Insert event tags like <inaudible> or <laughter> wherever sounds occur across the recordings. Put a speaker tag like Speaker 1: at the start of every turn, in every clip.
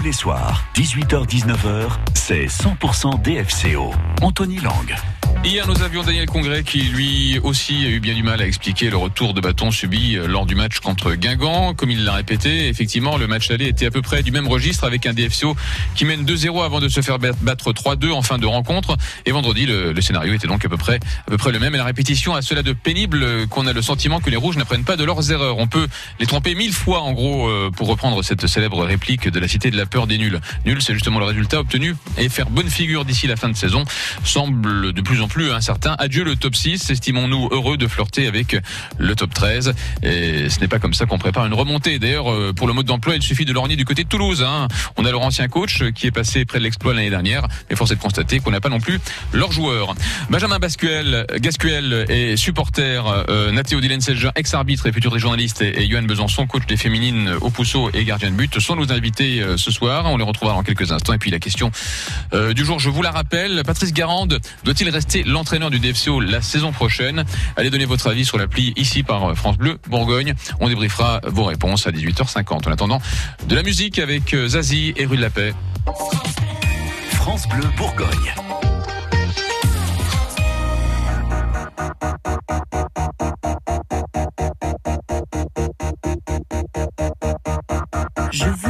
Speaker 1: Tous les soirs, 18h-19h, c'est 100% DFCO. Anthony Lang.
Speaker 2: Hier, nous avions Daniel Congrès qui lui aussi a eu bien du mal à expliquer le retour de bâton subi euh, lors du match contre Guingamp. Comme il l'a répété, effectivement, le match aller était à peu près du même registre avec un DFCO qui mène 2-0 avant de se faire battre 3-2 en fin de rencontre. Et vendredi, le, scénario était donc à peu près à peu près le même. Et la répétition a cela de pénible qu'on a le sentiment que les rouges n'apprennent pas de leurs erreurs. On peut les tromper mille fois en gros euh, pour reprendre cette célèbre réplique de la cité de la peur des nuls. Nul, c'est justement le résultat obtenu et faire bonne figure d'ici la fin de saison semble de plus en plus incertain. Adieu le top 6, estimons-nous heureux de flirter avec le top 13. Et ce n'est pas comme ça qu'on prépare une remontée. D'ailleurs, euh, pour le mode d'emploi, il suffit de lorgner du côté de Toulouse. Hein. On a leur ancien coach qui est passé près de l'exploit l'année dernière. Mais force est de constater qu'on n'a pas non plus leurs joueurs. Benjamin Bascuel, Gascuel est supporter. Euh, Nathéo Dylan-Selger, ex-arbitre et futur journaliste, et, Johan Besançon, coach des féminines au Pousseau et gardien de but, sont nos invités euh, ce soir. On les retrouvera dans quelques instants. Et puis la question euh, du jour, je vous la rappelle, Patrice Garande doit-il rester l'entraîneur du DFCO la saison prochaine Allez donner votre avis sur l'appli ici par France Bleu Bourgogne. On débriefera vos réponses à 18h50. En attendant, de la musique avec euh, Zazie et Rue de la Paix.
Speaker 1: France Bleu Bourgogne.
Speaker 3: Je sauve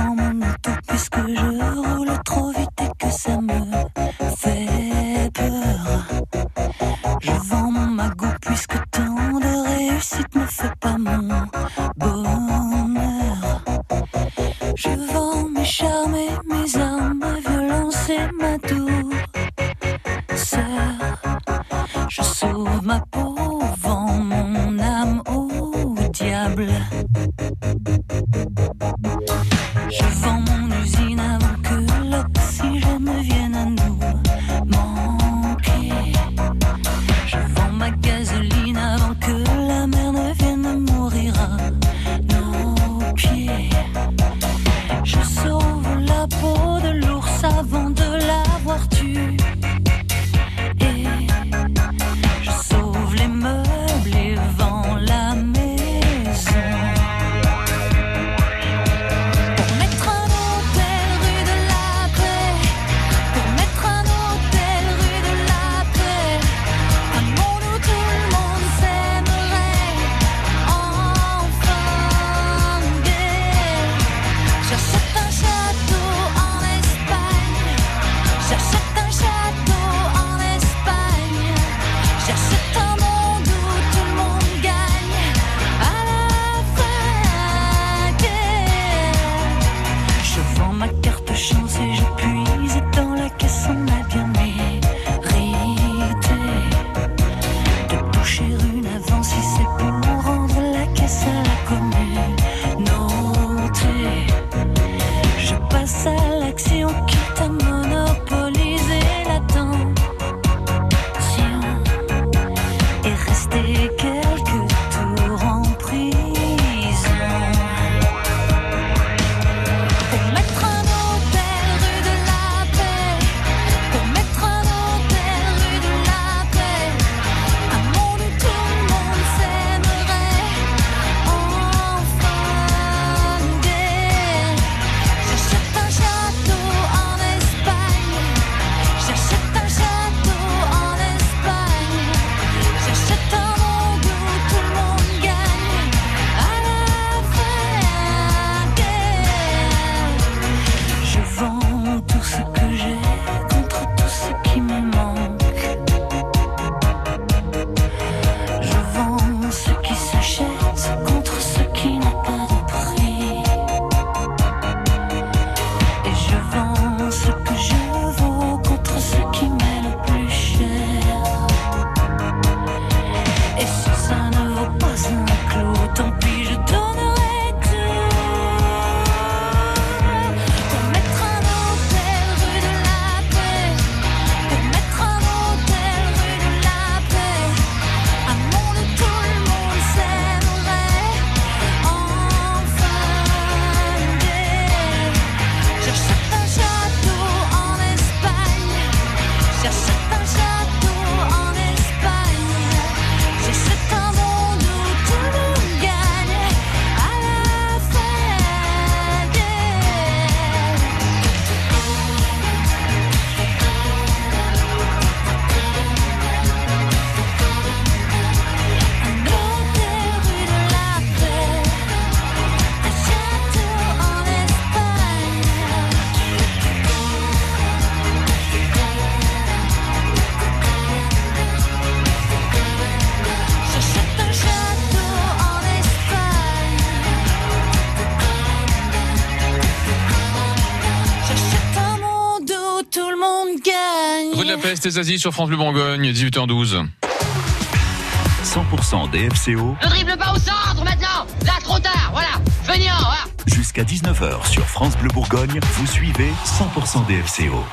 Speaker 2: et Zazie sur France Bleu Bourgogne, 18h12.
Speaker 1: 100% DFCO.
Speaker 3: Ne dribble pas au centre maintenant Là, trop tard, voilà Feignant, voilà
Speaker 1: Jusqu'à 19h sur France Bleu Bourgogne, vous suivez 100% DFCO.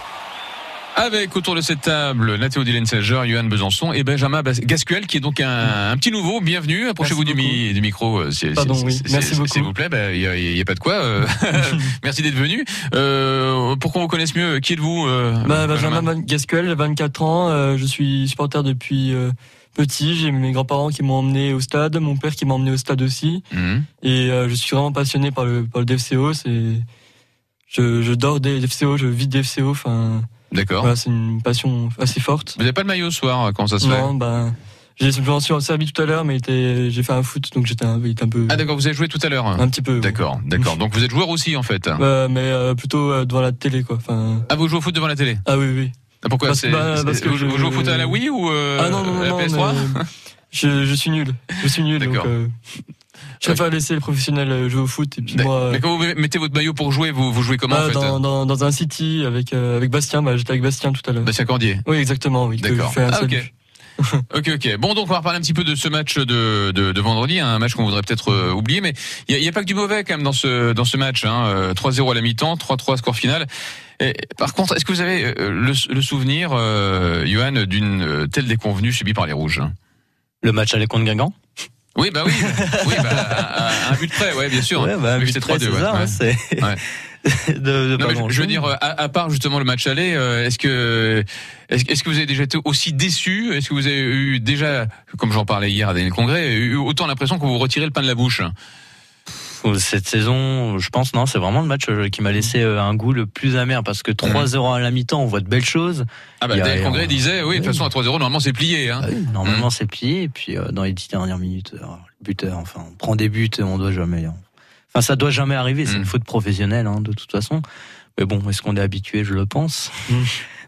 Speaker 2: Avec autour de cette table Nathéo Dylan-Selger, Johan Besançon et Benjamin Gasquel qui est donc un, un petit nouveau. Bienvenue. Approchez-vous du, mi, du, micro.
Speaker 4: Euh, Pardon, oui. Merci beaucoup.
Speaker 2: S'il vous plaît, il bah, n'y a, pas de quoi. Euh, <laughs> <laughs> merci d'être venu. Euh, pour qu'on vous connaisse mieux, qui êtes-vous
Speaker 4: euh, bah, Benjamin, Benjamin Gasquel, 24 ans. Euh, je suis supporter depuis petit. J'ai mes grands-parents qui m'ont emmené au stade, mon père qui m'a emmené au stade aussi. Mhm. Et je suis vraiment passionné par le, par le DFCO. Je, je dors des DFCO, je vis DFCO. Enfin,
Speaker 2: D'accord.
Speaker 4: c'est une passion assez forte.
Speaker 2: Vous n'avez pas de maillot ce soir quand ça se fait
Speaker 4: Non, ben. J'ai suis servi tout à l'heure, mais j'ai fait un foot, donc j'étais un, un, peu.
Speaker 2: Ah d'accord, vous avez joué tout à l'heure.
Speaker 4: Un petit peu.
Speaker 2: D'accord, d'accord. <laughs> Donc vous êtes joueur aussi en fait.
Speaker 4: Bah, mais euh, plutôt euh, devant la télé quoi. Enfin.
Speaker 2: Ah vous jouez au foot devant la télé
Speaker 4: Ah oui oui.
Speaker 2: Ah, pourquoi parce, bah, parce que vous, jouez au foot à la Wii ou euh,
Speaker 4: ah, non, non, à la PS3 <laughs> je, je, suis nul. Je suis nul. D'accord. Donc, je préfère laisser les professionnels euh, jouer au foot et puis moi.
Speaker 2: Mais quand vous mettez votre maillot pour jouer, vous, vous jouez comment
Speaker 4: bah,
Speaker 2: en fait
Speaker 4: dans, dans, dans, un city avec euh, avec Bastien. Bah, j'étais avec Bastien tout à l'heure.
Speaker 2: Bastien Cordier.
Speaker 4: Oui, exactement. Oui.
Speaker 2: D'accord. Ah, ok. <laughs> ok, ok. Bon, donc on va reparler un petit peu de ce match de, de, de vendredi, hein, un match qu'on voudrait peut-être euh, oublier, mais il n'y a, a, pas que du mauvais quand même dans ce dans ce match. Hein, 3-0 à la mi-temps, 3-3 score final. Et, par contre, est-ce que vous avez le, le souvenir, euh, Johan, d'une telle déconvenue subie par les Rouges
Speaker 5: Le match à contre Guingamp
Speaker 2: oui, bah oui, oui bah, à, un but près, ouais, bien sûr.
Speaker 5: Ouais, bah, un but
Speaker 2: c'est
Speaker 5: 3-2. Ouais. Hein, c'est <laughs>
Speaker 2: de, de non, je, veux dire, à, à, part justement le match aller, euh, est-ce que est-ce, est que vous avez déjà été aussi déçu? Est-ce que vous avez eu déjà, comme j'en parlais hier à Daniel Congrès, eu autant l'impression que vous retirez le pain de la bouche?
Speaker 5: Cette saison, je pense, non, c'est vraiment le match euh, qui m'a laissé euh, un goût le plus amer parce que 3-0 à la mi-temps, on voit de belles choses.
Speaker 2: Ah bah, Daniel Congrès disait, oui, de toute façon, à 3-0, normalement, c'est plié. Hein. Ah
Speaker 5: normalement, c'est plié. Et puis, dans les dix dernières minutes, le buteur, enfin, on prend des buts, on doit jamais. Hein. Enfin, ça doit jamais arriver. C'est une faute professionnelle, hein, de toute façon. Mais bon, est-ce qu'on est habitué? Je le pense.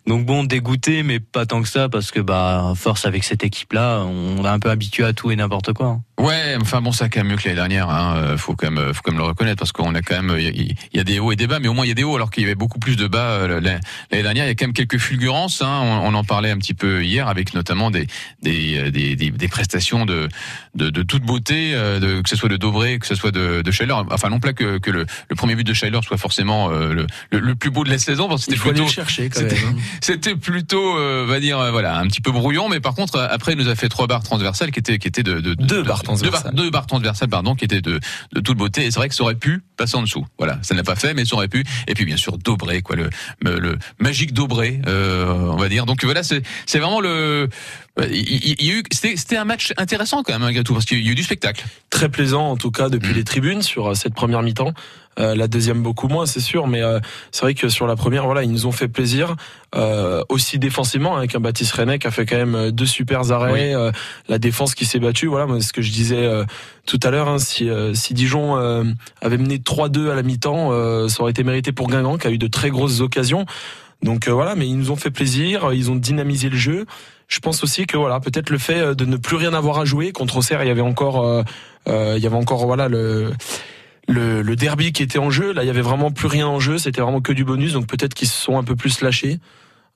Speaker 5: Donc bon, dégoûté, mais pas tant que ça, parce que bah force avec cette équipe-là, on est un peu habitué à tout et n'importe quoi.
Speaker 2: Ouais, enfin bon, ça quand même mieux que l'année dernière. Hein. Euh, faut quand même, faut quand même le reconnaître parce qu'on a quand même, il y, a des hauts et des bas, mais au moins il y a des hauts alors qu'il y avait beaucoup plus de bas euh, l'année dernière. Il y a quand même quelques fulgurances. Hein. On, en parlait un petit peu hier avec notamment des des, euh, des, des, prestations de, de, de toute beauté, de, que ce soit de Dobré, que ce soit de, de Schiller. Enfin non pas que, que le, le premier but de Schiller soit forcément le, le, plus beau de la saison, parce que
Speaker 5: c'était
Speaker 2: plutôt
Speaker 5: le chercher quand même. Hein.
Speaker 2: C'était plutôt, va dire, voilà, un petit peu brouillon, mais par contre après il nous a fait trois barres transversales qui étaient qui étaient de, de
Speaker 5: deux barres transversales.
Speaker 2: Deux barres transversale, pardon, qui était de, de toute beauté. Et c'est vrai que ça aurait pu passer en dessous. Voilà, ça n'a pas fait, mais ça aurait pu. Et puis bien sûr, Dobré, quoi, le, le magique Dobré, euh, on va dire. Donc voilà, c'est c'est vraiment le. Il, y a eu, c'était un match intéressant quand même malgré tout parce qu'il y a eu du spectacle.
Speaker 6: Très plaisant en tout cas depuis mmh. les tribunes sur euh, cette première mi-temps. Euh, la deuxième beaucoup moins, c'est sûr, mais euh, c'est vrai que sur la première, voilà, ils nous ont fait plaisir. Euh, aussi défensivement avec un Baptiste René qui a fait quand même deux super arrêts, la défense qui s'est battue. Voilà, moi, ce que je disais tout à l'heure, hein, si, si Dijon avait mené 3-2 à la mi-temps, ça aurait été mérité pour Guingamp qui a eu de très grosses occasions. Donc voilà, mais ils nous ont fait plaisir, ils ont dynamisé le jeu. Je pense aussi que voilà, peut-être le fait de ne plus rien avoir à jouer contre Auxerre, il y avait encore, il y avait encore voilà le le, le, derby qui était en jeu. Là, il y avait vraiment plus rien en jeu. C'était vraiment que du bonus. Donc peut-être qu'ils se sont un peu plus lâchés.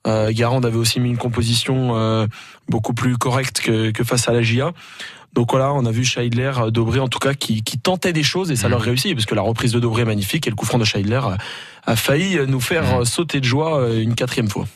Speaker 6: Euh, Garand avait aussi mis une composition euh, beaucoup plus correcte que, que, face à la GIA. Donc voilà, on a vu Scheidler, euh, Dobré en tout cas qui, qui tentait des choses et ça mmh. leur réussit parce que la reprise de Dobré est magnifique et le coup franc de Scheidler a, a failli nous faire mmh. sauter de joie une quatrième fois.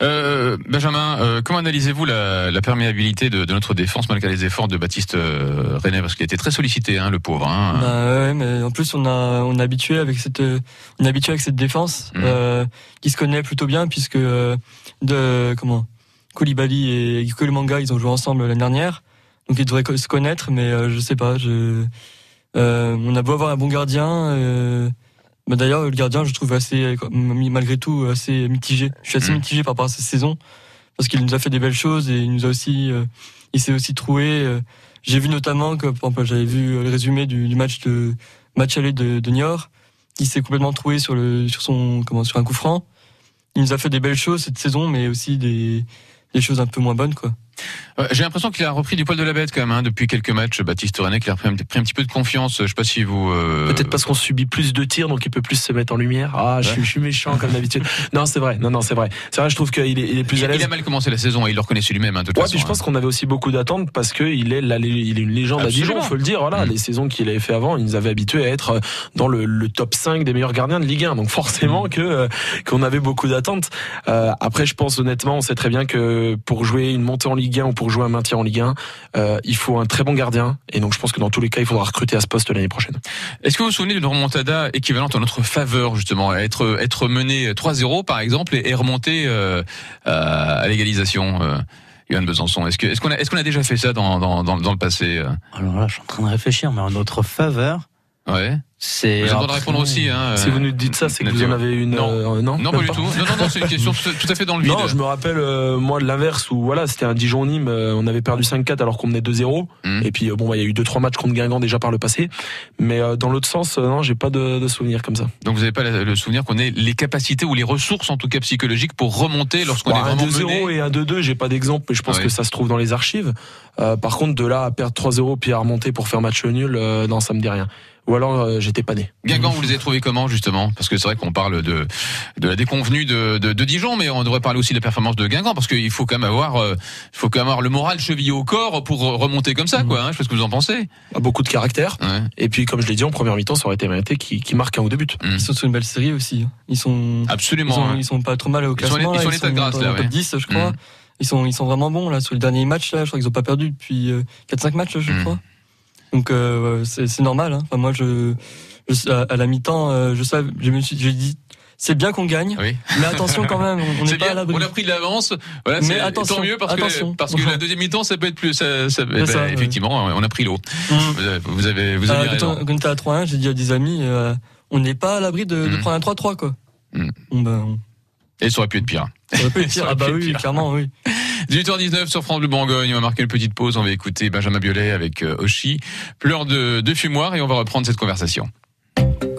Speaker 2: Euh, Benjamin, euh, comment analysez-vous la, la, perméabilité de, de, notre défense malgré les efforts de Baptiste euh, René? Parce qu'il a été très sollicité, hein, le pauvre. Hein.
Speaker 4: Bah, ouais, mais en plus on a on est habitué avec cette on est habitué avec cette défense mmh. euh, qui se connaît plutôt bien puisque euh, de comment Koulibaly et Manga ils ont joué ensemble l'année dernière donc ils devraient se connaître mais euh, je sais pas je on a beau avoir un bon gardien bah D'ailleurs, le gardien, je trouve assez, malgré tout, assez mitigé. Je suis assez mm. mitigé par rapport à cette saison parce qu'il nous a fait des belles choses et il nous a aussi, euh, il s'est aussi troué. Euh. J'ai vu notamment que, par exemple, j'avais vu le résumé du, du, match de match aller de, de Niort. Il s'est complètement troué sur le, sur son, comment, sur un coup franc. Il nous a fait des belles choses cette saison, mais aussi des, des choses un peu moins bonnes, quoi.
Speaker 2: J'ai l'impression qu'il a repris du poil de la bête quand même hein, depuis quelques matchs. Baptiste René, il a repris un, pris un, petit peu de confiance. Je sais pas si vous.
Speaker 6: Euh... Peut-être parce qu'on subit plus de tirs, donc il peut plus se mettre en lumière. Ah, je, suis, méchant comme d'habitude. non, c'est vrai. Non, non, c'est vrai. C'est vrai. Je trouve qu'il est, il est plus à l'aise.
Speaker 2: Il a mal commencé la saison et il le reconnaît lui-même. Hein, de toute
Speaker 6: ouais,
Speaker 2: façon,
Speaker 6: puis je pense
Speaker 2: hein.
Speaker 6: qu'on avait aussi beaucoup d'attentes parce que il est, la, il est une légende
Speaker 2: Absolument.
Speaker 6: à Dijon. Faut le dire. Voilà,
Speaker 2: Mm.
Speaker 6: les saisons qu'il avait fait avant, il nous avait habitués à être dans le, le, top 5 des meilleurs gardiens de Ligue 1. Donc forcément
Speaker 2: Mm.
Speaker 6: que euh, qu'on avait beaucoup d'attentes. Euh, après, je pense honnêtement, on sait très bien que pour jouer une montée en Ligue 1 ou pour jouer un maintien en Ligue 1, euh, il faut un très bon gardien. Et donc, je pense que dans tous les cas, il faudra recruter à ce poste l'année prochaine.
Speaker 2: Est-ce que vous vous souvenez d'une remontada équivalente en notre faveur, justement, être être mené 3-0 par exemple et, et remonter euh, à l'égalisation euh, Yohann Besançon, est-ce que est-ce qu'on a est-ce qu'on a déjà fait ça dans dans dans, dans le passé euh?
Speaker 5: Alors là, je suis en train de réfléchir, mais en notre faveur,
Speaker 2: Ouais.
Speaker 5: c'est.
Speaker 2: Avez le droit de répondre aussi. Hein,
Speaker 6: Si vous nous dites ça, c'est que vous en avez une.
Speaker 2: Non.
Speaker 6: euh, non,
Speaker 2: Non, pas du tout. Non, non, non, c'est une question tout, à fait dans le vide.
Speaker 6: Non, je me rappelle euh, moi de l'inverse où voilà, c'était un Dijon-Nîmes, euh, on avait perdu 5-4 alors qu'on menait 2-0
Speaker 2: Mhm.
Speaker 6: et puis euh, bon, bah, il y a eu deux trois matchs contre Guingamp déjà par le passé, mais euh, dans l'autre sens, euh, non, j'ai pas de, de souvenirs comme ça.
Speaker 2: Donc vous n'avez pas le souvenir qu'on ait les capacités ou les ressources, en tout cas psychologiques, pour remonter lorsqu'on
Speaker 6: Bon,
Speaker 2: est vraiment
Speaker 6: 2-0
Speaker 2: mené.
Speaker 6: et un 2-2, j'ai pas d'exemple, mais je pense
Speaker 2: Ouais.
Speaker 6: que ça se trouve dans les archives. Euh, par contre, de là à perdre 3-0 puis à remonter pour faire match nul, euh, non, ça me dit rien. Ou alors euh, j'étais pas né.
Speaker 2: Guingamp, vous les avez trouvés comment justement? Parce que c'est vrai qu'on parle de de la déconvenue de, de, de Dijon, mais on devrait parler aussi de la performance de Guingamp, parce qu'il faut quand même avoir, euh, il faut quand même avoir le moral chevillé au corps pour remonter comme ça, quoi. Hein, je sais pas ce que vous en pensez.
Speaker 6: Pas Beaucoup de caractère.
Speaker 2: Ouais.
Speaker 6: Et puis, comme je l'ai dit, en première mi-temps, ça aurait été mérité qui, qui marque un ou deux buts.
Speaker 4: Ils sont sur une belle série aussi. Ils sont, ils
Speaker 2: Absolument.
Speaker 4: sont,
Speaker 2: hein.
Speaker 4: ils sont pas trop mal au
Speaker 2: Ils sont en-
Speaker 4: classement.
Speaker 2: ils sont en état de grâce,
Speaker 4: dans
Speaker 2: là,
Speaker 4: le top
Speaker 2: ouais.
Speaker 4: 10, je crois.
Speaker 2: Mm.
Speaker 4: Ils sont, ils sont vraiment bons là sur le dernier match là. Je crois qu'ils ont pas perdu depuis euh, 4-5 matchs, je
Speaker 2: Mm.
Speaker 4: crois. Donc euh, c'est normal. Hein. Enfin, moi, je, je- à, à la mi-temps, euh, je savais, je me suis, j'ai dit, c'est bien qu'on gagne,
Speaker 2: Oui.
Speaker 4: mais attention quand même, on- n'est pas à l'abri.
Speaker 2: on a pris de l'avance. Voilà,
Speaker 4: Mais attention,
Speaker 2: tant mieux parce
Speaker 4: attention.
Speaker 2: que parce que la <laughs> deuxième mi-temps, ça peut être plus. Ça, ça,
Speaker 4: C'est
Speaker 2: bah,
Speaker 4: ça, ouais.
Speaker 2: effectivement, on a pris l'eau.
Speaker 4: Mm.
Speaker 2: Vous avez, vous avez,
Speaker 4: Euh,
Speaker 2: raison.
Speaker 4: quand on quand à 3-1, j'ai dit à des amis, on n'est pas à l'abri de, de
Speaker 2: Mm.
Speaker 4: prendre un 3-3 quoi.
Speaker 2: Mm.
Speaker 4: Bon, ben,
Speaker 2: Et ça aurait pu être pire. <laughs>
Speaker 4: Ah bah oui, clairement, oui.
Speaker 2: 18h19 sur France Bleu Bourgogne. On va marquer une petite pause. On va écouter Benjamin Biolay avec euh, Oshi. Pleurs de, de fumoir et on va reprendre cette conversation.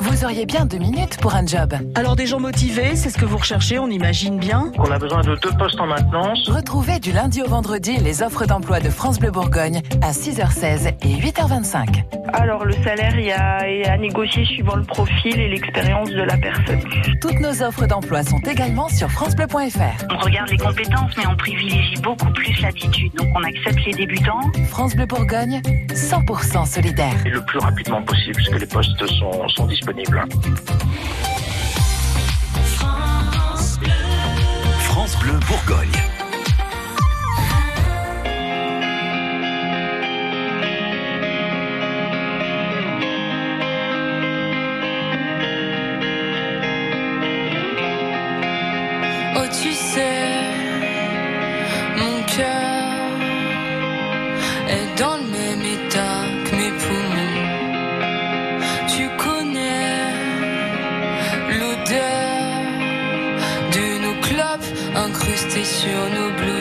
Speaker 7: Vous auriez bien deux minutes pour un job.
Speaker 8: Alors des gens motivés, c'est ce que vous recherchez, on imagine bien.
Speaker 9: On a besoin de deux postes en maintenance.
Speaker 7: Retrouvez du lundi au vendredi les offres d'emploi de France Bleu Bourgogne à 6h16 et 8h25.
Speaker 10: Alors le salaire, il y a est à négocier suivant le profil et l'expérience de la personne.
Speaker 7: Toutes nos offres d'emploi sont également sur francebleu.fr.
Speaker 11: On regarde les compétences, mais on privilégie beaucoup plus l'attitude. Donc on accepte les débutants.
Speaker 7: France Bleu Bourgogne, 100% solidaire.
Speaker 9: Et le plus rapidement possible, puisque les postes sont, sont disponibles.
Speaker 1: France Bleu Bourgogne.
Speaker 12: Sur nos blousons.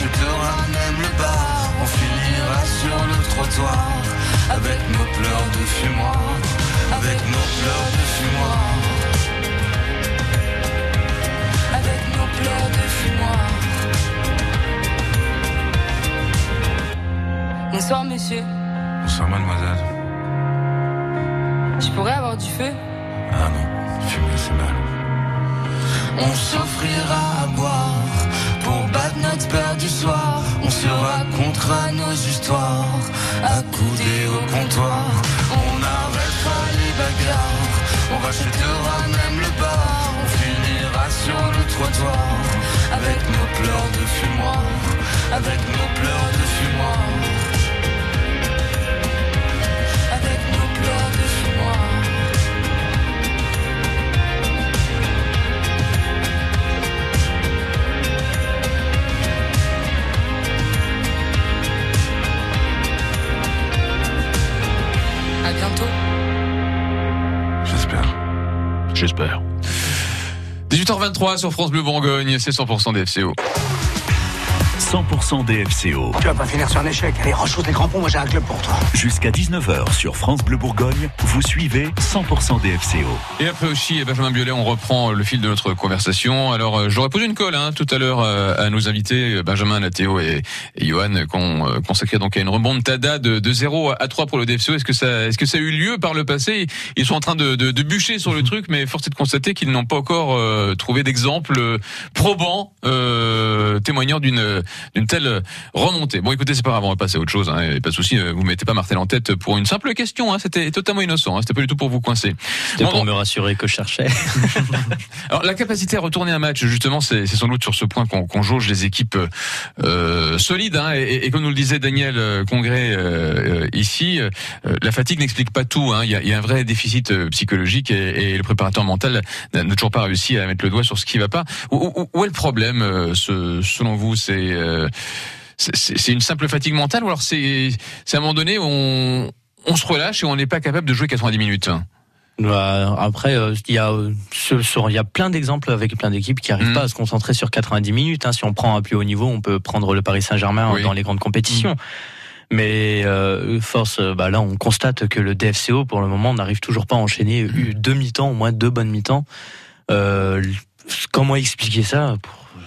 Speaker 12: chutera même le bar On finira sur le trottoir Avec nos pleurs de fumoir Avec nos pleurs de fumoir. Avec nos pleurs de fumoir.
Speaker 13: Bonsoir monsieur.
Speaker 14: Bonsoir mademoiselle.
Speaker 13: Je pourrais avoir du feu?
Speaker 14: Ah non, fumer c'est mal.
Speaker 12: On s'offrira à boire notre du soir. On se racontera nos histoires, accoudés au comptoir. On arrêtera les bagarres, on rachètera même le bar. On finira sur le trottoir avec nos pleurs de fumoir, avec nos pleurs de fumoir.
Speaker 14: J'espère.
Speaker 2: 18h23 sur France Bleu Bourgogne, c'est 100% des FCO.
Speaker 1: 100% DFCO.
Speaker 15: Tu vas pas finir sur un échec. Allez, rechausse les crampons, moi j'ai un club pour toi.
Speaker 1: Jusqu'à 19h sur France Bleu Bourgogne, vous suivez 100% DFCO.
Speaker 2: Et après aussi, Benjamin Biolay, on reprend le fil de notre conversation. Alors, euh, j'aurais posé une colle hein, tout à l'heure euh, à nos invités, euh, Benjamin, Nathéo et, et Johan, qu'on euh, consacrait donc à une remontada de, de 0 à 3 pour le DFCO. Est-ce que ça, est-ce que ça a eu lieu par le passé? Ils sont en train de, de, de bûcher sur le truc, mais force est de constater qu'ils n'ont pas encore euh, trouvé d'exemple probant euh, témoignant d'une d'une telle remontée. Bon, écoutez, c'est pas grave, on va passer à autre chose. Hein, et pas de souci, euh, vous mettez pas Martel en tête pour une simple question. Hein, C'était totalement innocent. Hein, C'était pas du tout pour vous coincer.
Speaker 5: C'était
Speaker 2: Bon,
Speaker 5: pour me rassurer que je cherchais. <laughs>
Speaker 2: Alors la capacité à retourner un match, justement, c'est sans doute sur ce point qu'on jauge les équipes euh, solides. Hein, et, et comme nous le disait Daniel euh, Congré euh, euh, ici, euh, la fatigue n'explique pas tout. hein. Il y, a, il y a un vrai déficit euh, psychologique et, et le préparateur mental n'a toujours pas réussi à mettre le doigt sur ce qui va pas. Où, où- où est le problème, euh, ce- selon vous C'est euh, c'est- c'est une simple fatigue mentale ou alors c'est à un moment donné on on se relâche et on n'est pas capable de jouer 90 minutes
Speaker 5: Bah, après, euh, il y a, euh, il y a plein d'exemples avec plein d'équipes qui
Speaker 2: Mm.
Speaker 5: n'arrivent pas à se concentrer sur 90 minutes. hein. Si on prend un plus haut niveau, on peut prendre le Paris Saint-Germain
Speaker 2: Oui.
Speaker 5: dans les grandes compétitions. Mais euh, force, euh, bah là, on constate que le DFCO, pour le moment, n'arrive toujours pas à enchaîner eu deux mi-temps, au moins deux bonnes mi-temps. Euh, comment expliquer ça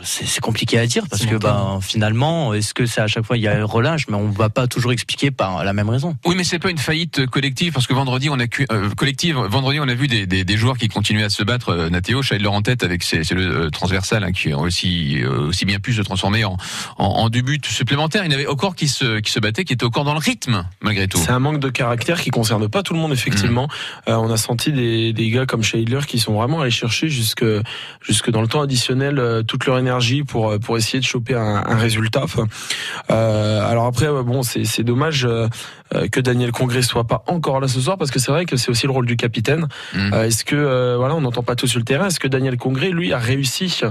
Speaker 5: c'est compliqué à dire parce que ben finalement est-ce que c'est à chaque fois il y a un relâche mais on va pas toujours expliquer par la même raison.
Speaker 2: Oui, mais c'est pas une faillite collective parce que vendredi on a euh, collective. Vendredi on a vu des, des, des joueurs qui continuaient à se battre. Euh, Nathéo, Scheidler en tête avec ses, c'est le euh, transversal hein, qui a aussi euh, aussi bien pu se transformer en en, en deux buts supplémentaires. Il y avait encore qui se qui se battait, qui était encore dans le rythme malgré tout.
Speaker 6: C'est un manque de caractère qui concerne pas tout le monde effectivement. Euh, on a senti des, des gars comme Scheidler qui sont vraiment allés chercher jusque jusque dans le temps additionnel euh, toute leur énergie pour euh, pour essayer de choper un, un résultat. Euh, alors après ouais, bon c'est c'est dommage euh, euh, que Daniel Congré soit pas encore là ce soir parce que c'est vrai que c'est aussi le rôle du capitaine.
Speaker 2: Mm.
Speaker 6: Euh, Est-ce que euh, voilà on n'entend pas tout sur le terrain Est-ce que Daniel Congré lui a réussi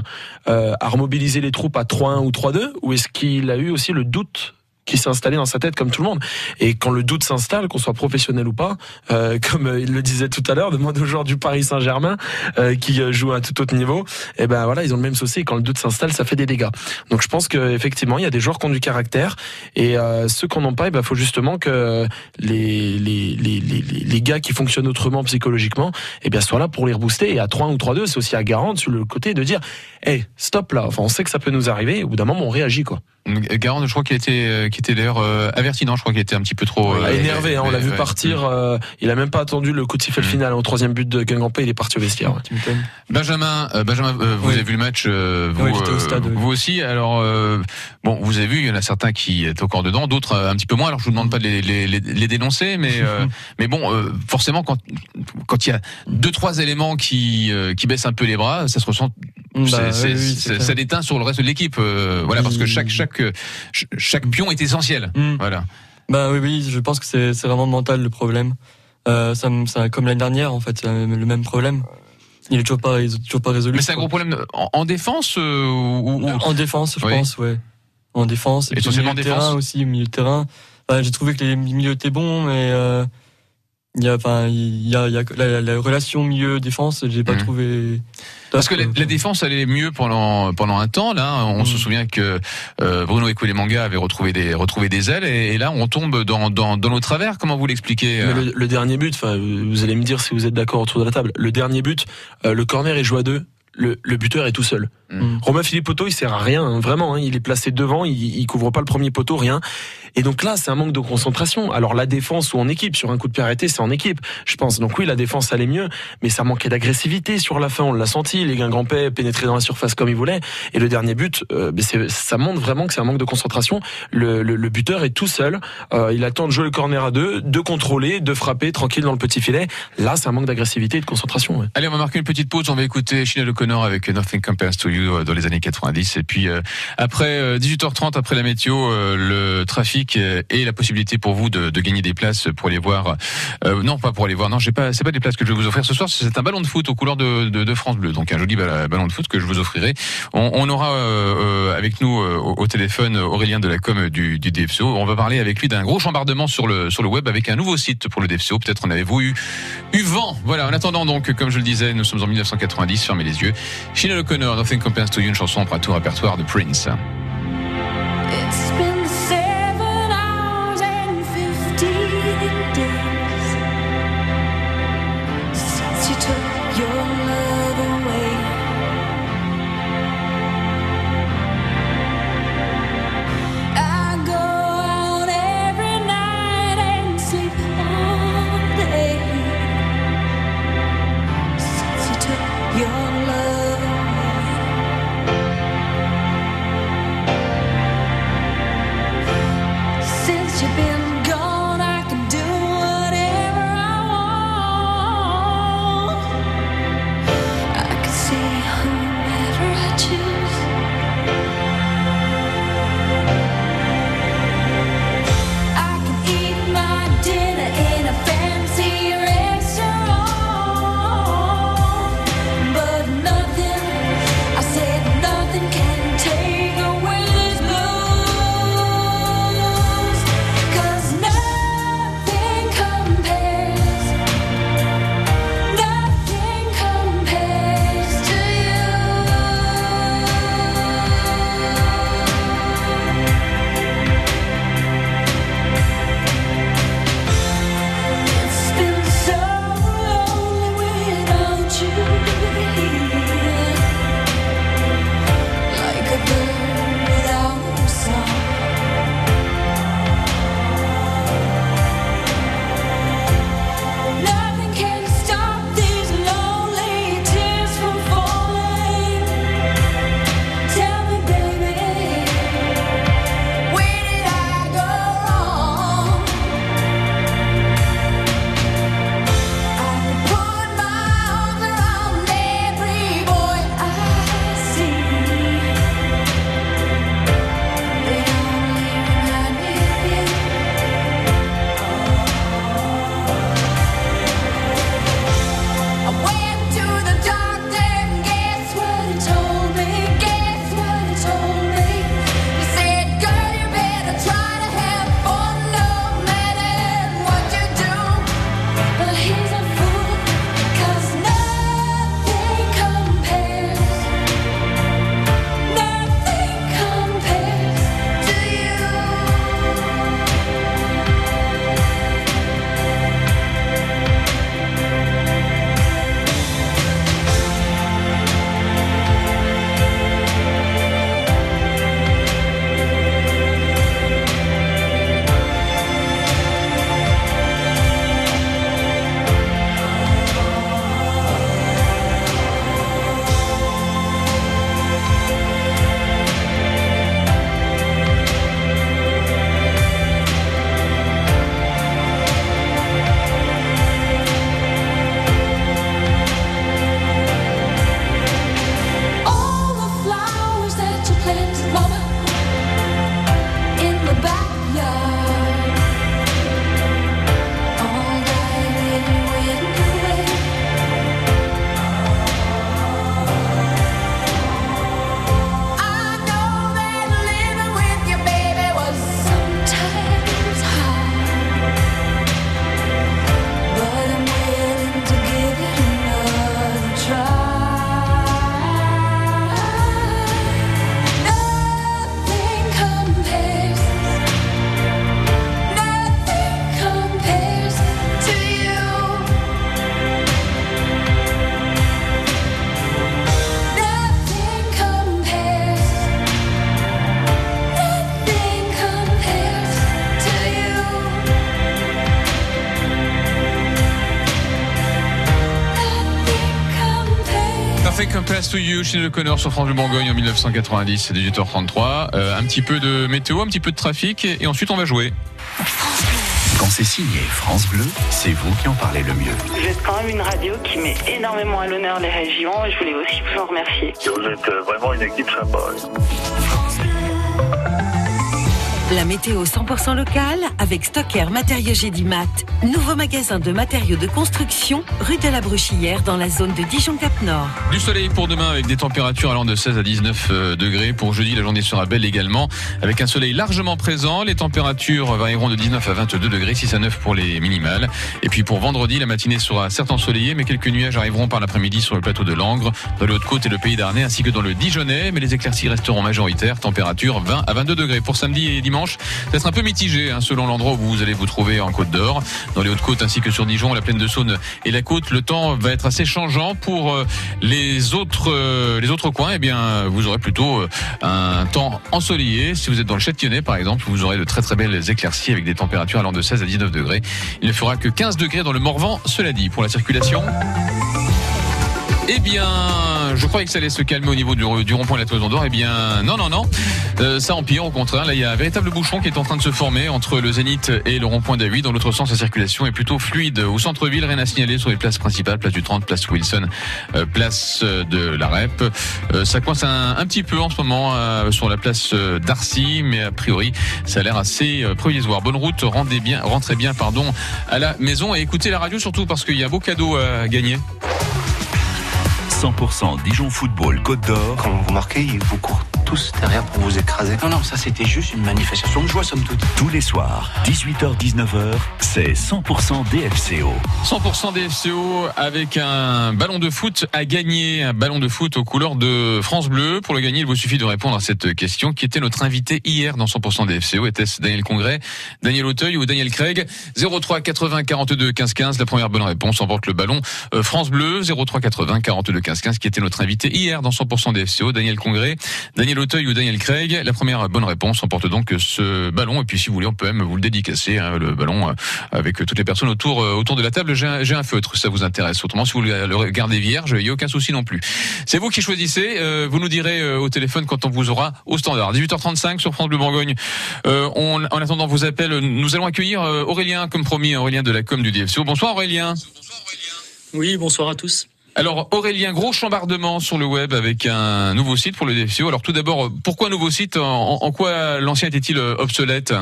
Speaker 6: euh, à remobiliser les troupes à 3-1 ou 3-2 ou est-ce qu'il a eu aussi le doute qui s'est installé dans sa tête comme tout le monde. Et quand le doute s'installe, qu'on soit professionnel ou pas, euh, <laughs> comme euh, il le disait tout à l'heure, demande aux joueurs du Paris Saint-Germain euh, qui jouent à tout autre niveau, et ben voilà, ils ont le même souci. Quand le doute s'installe, ça fait des dégâts. Donc je pense qu'effectivement, il y a des joueurs qui ont du caractère, et ceux qui n'en ont pas, il ben, faut justement que les, les, les, les, les gars qui fonctionnent autrement psychologiquement, et bien soient là pour les rebooster. Et à 3 ou 3-2, c'est aussi à garante sur le côté de dire, hey, stop là. On sait que ça peut nous arriver. Au bout d'un moment, on réagit quoi.
Speaker 2: Garand, je crois qu'il était qui était d'ailleurs euh, averti, non Je crois qu'il était un petit peu trop euh,
Speaker 6: énervé, hein, on l'a vu
Speaker 2: ouais.
Speaker 6: partir. euh, il a même pas attendu le coup de sifflet
Speaker 2: Mm.
Speaker 6: final au troisième but de Guingamp. Il est parti au vestiaire. ouais.
Speaker 2: Benjamin, euh, Benjamin, euh, vous
Speaker 4: Oui.
Speaker 2: avez vu le match, euh, vous,
Speaker 4: au stade, oui.
Speaker 2: vous aussi. Alors, euh, bon, vous avez vu, il y en a certains qui étaient encore dedans, d'autres euh, un petit peu moins. Alors, je vous demande pas de les, les, les, les dénoncer, mais euh, <laughs> mais bon, euh, forcément, quand quand il y a deux trois éléments qui euh, qui baissent un peu les bras, ça se ressent.
Speaker 4: Bah, oui,
Speaker 2: ça déteint sur le reste de l'équipe, euh, voilà, parce que chaque chaque ch- chaque pion est essentiel.
Speaker 4: Mm.
Speaker 2: Voilà.
Speaker 4: Bah oui, oui, je pense que c'est vraiment mental le problème. Euh, ça, ça, comme l'année dernière, en fait, c'est le même problème. Il est toujours pas, il est toujours pas résolu.
Speaker 2: Mais c'est un gros problème de- en, en défense euh, ou, ou-
Speaker 4: En défense, je
Speaker 2: Oui.
Speaker 4: pense, ouais. En défense. Et puis milieu de
Speaker 2: défense.
Speaker 4: terrain aussi, au milieu de terrain. J'ai trouvé que les milieux étaient bons, mais euh, il y a, enfin, il y a, il y a la, la relation milieu-défense, j'ai pas
Speaker 2: Mhm.
Speaker 4: trouvé.
Speaker 2: Parce que la, la défense allait mieux pendant pendant un temps. Là, on se souvient que euh, Bruno Manga avait retrouvé des retrouvé des ailes, et, et là, on tombe dans dans, dans nos travers. Comment vous l'expliquez euh
Speaker 6: le, le dernier but, enfin, vous allez me dire si vous êtes d'accord autour de la table. Le dernier but, euh, le corner est joué à deux. Le, le buteur est tout seul.
Speaker 2: Mm.
Speaker 6: Romain Philippe Poteau, il sert à rien, hein, vraiment. hein, il est placé devant, il, il couvre pas le premier poteau, rien. Et donc là, c'est un manque de concentration. Alors la défense ou en équipe, sur un coup de pied arrêté, c'est en équipe, je pense. Donc oui, la défense allait mieux, mais ça manquait d'agressivité sur la fin. On l'a senti. Les Guingampais pénétraient dans la surface comme ils voulaient. Et le dernier but, euh, c'est- ça montre vraiment que c'est un manque de concentration. Le, le- le buteur est tout seul. Euh, il attend de jouer le corner à deux, de contrôler, de frapper tranquille dans le petit filet. Là, c'est un manque d'agressivité et de concentration. ouais.
Speaker 2: Allez, on va marquer une petite pause. On va écouter Sinead O'Connor avec Nothing Compares to You euh, dans les années 90. Et puis, euh, après euh, 18h30, après la météo, euh, le trafic euh, et la possibilité pour vous de, gagner des places pour aller voir. euh, non, pas pour aller voir. Non, j'ai pas. C'est pas des places que je vais vous offrir ce soir. C'est un ballon de foot aux couleurs de, France Bleu. Donc un joli ball- ballon de foot que je vous offrirai. On, aura euh, euh, avec nous euh, au, téléphone Aurélien de la com du, DFCO. On va parler avec lui d'un gros chambardement sur le sur le web avec un nouveau site pour le DFCO. Peut-être en avez-vous eu vent. Voilà. En attendant donc, comme je le disais, nous sommes en 1990. Fermez les yeux. Sinead O'Connor, Nothing Compares to You, une chanson un tout répertoire de Prince. To You, chez Le Connor sur France du Bourgogne en 1990, c'est 18h33. Euh, un petit peu de météo, un petit peu de trafic et, ensuite on va jouer.
Speaker 1: Quand c'est signé France Bleu, c'est vous qui en parlez le mieux.
Speaker 10: Vous êtes quand même une radio qui met énormément à l'honneur les régions et je voulais aussi vous en remercier.
Speaker 9: Vous êtes euh, vraiment une équipe sympa.
Speaker 16: La météo 100% locale avec Stocker Matériaux Gédimat. Nouveau magasin de matériaux de construction, rue de la Bruchillère dans la zone de Dijon-Cap-Nord.
Speaker 2: Du soleil pour demain avec des températures allant de 16 à 19 euh, degrés. Pour jeudi, la journée sera belle également avec un soleil largement présent. Les températures varieront de 19 à 22 degrés, 6 à 9 pour les minimales. Et puis pour vendredi, la matinée sera certes ensoleillée, mais quelques nuages arriveront par l'après-midi sur le plateau de Langres, dans le Haute-Côte et le Pays d'Arnais, ainsi que dans le Dijonais. Mais les éclaircies resteront majoritaires. Température 20 à 22 degrés. Pour samedi et dimanche, c'est un peu mitigé hein, selon l'endroit où vous allez vous trouver en Côte d'Or, dans les Hautes-Côtes ainsi que sur Dijon, la plaine de Saône et la côte. Le temps va être assez changeant pour euh, les autres euh, les autres coins. Eh bien, vous aurez plutôt euh, un temps ensoleillé. Si vous êtes dans le Châtillonnais, par exemple, vous aurez de très très belles éclaircies avec des températures allant de 16 à 19 degrés. Il ne fera que 15 degrés dans le Morvan. Cela dit, pour la circulation. Eh bien, je croyais que ça allait se calmer au niveau du, rond-point de la Toison d'Or. Eh bien, non, non, non. Euh, ça empire, au contraire. Là, il y a un véritable bouchon qui est en train de se former entre le Zénith et le rond-point d'A8. Dans l'autre sens, la circulation est plutôt fluide. Au centre-ville, rien à signaler sur les places principales. Place du 30, place Wilson, euh, place de la REP. Euh, ça coince un, petit peu en ce moment sur la place d'Arcy, mais a priori, ça a l'air assez provisoire. Bonne route, rendez bien, rentrez bien, pardon, à la maison et écoutez la radio surtout parce qu'il y a un beau cadeau à gagner.
Speaker 1: 100% Dijon Football Côte d'Or.
Speaker 15: Quand vous marquez, il vous court tous derrière pour vous écraser.
Speaker 17: Non, non, ça c'était juste une manifestation de joie, somme toute.
Speaker 1: Tous les soirs, 18h-19h, c'est 100% DFCO.
Speaker 2: 100% DFCO avec un ballon de foot à gagner, un ballon de foot aux couleurs de France Bleu. Pour le gagner, il vous suffit de répondre à cette question qui était notre invité hier dans 100% DFCO. Était-ce Daniel Congrès, Daniel Auteuil ou Daniel Craig? 03 80 42 15 15. La première bonne réponse emporte le ballon euh, France Bleu. 03 80 42 15 15 qui était notre invité hier dans 100% DFCO. Daniel Congrès, Daniel Auteuil ou Daniel Craig. La première bonne réponse emporte donc ce ballon. Et puis, si vous voulez, on peut même vous le dédicacer, hein, le ballon, euh, avec toutes les personnes autour, euh, autour de la table. J'ai un, un, feutre, ça vous intéresse. Autrement, si vous le regardez vierge, il n'y a aucun souci non plus. C'est vous qui choisissez. Euh, vous nous direz au téléphone quand on vous aura au standard. 18h35 sur France Bleu Bourgogne. en attendant vos appels, nous allons accueillir Aurélien, comme promis, Aurélien de la com du DFCO. Bonsoir Aurélien. Bonsoir
Speaker 18: Aurélien. Oui, bonsoir à tous.
Speaker 2: Alors Aurélien, gros chambardement sur le web avec un nouveau site pour le DFCO. Alors tout d'abord, pourquoi un nouveau site? En, quoi l'ancien était-il euh, obsolète?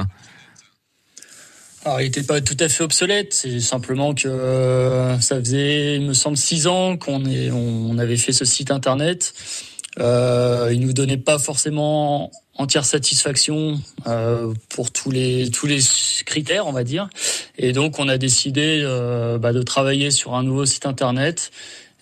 Speaker 18: Alors, il n'était pas tout à fait obsolète. C'est simplement que euh, ça faisait, il me semble, six ans qu'on on avait fait ce site internet. Euh, il nous donnait pas forcément entière satisfaction euh, pour tous les tous les critères, on va dire. Et donc, on a décidé bah, de travailler sur un nouveau site internet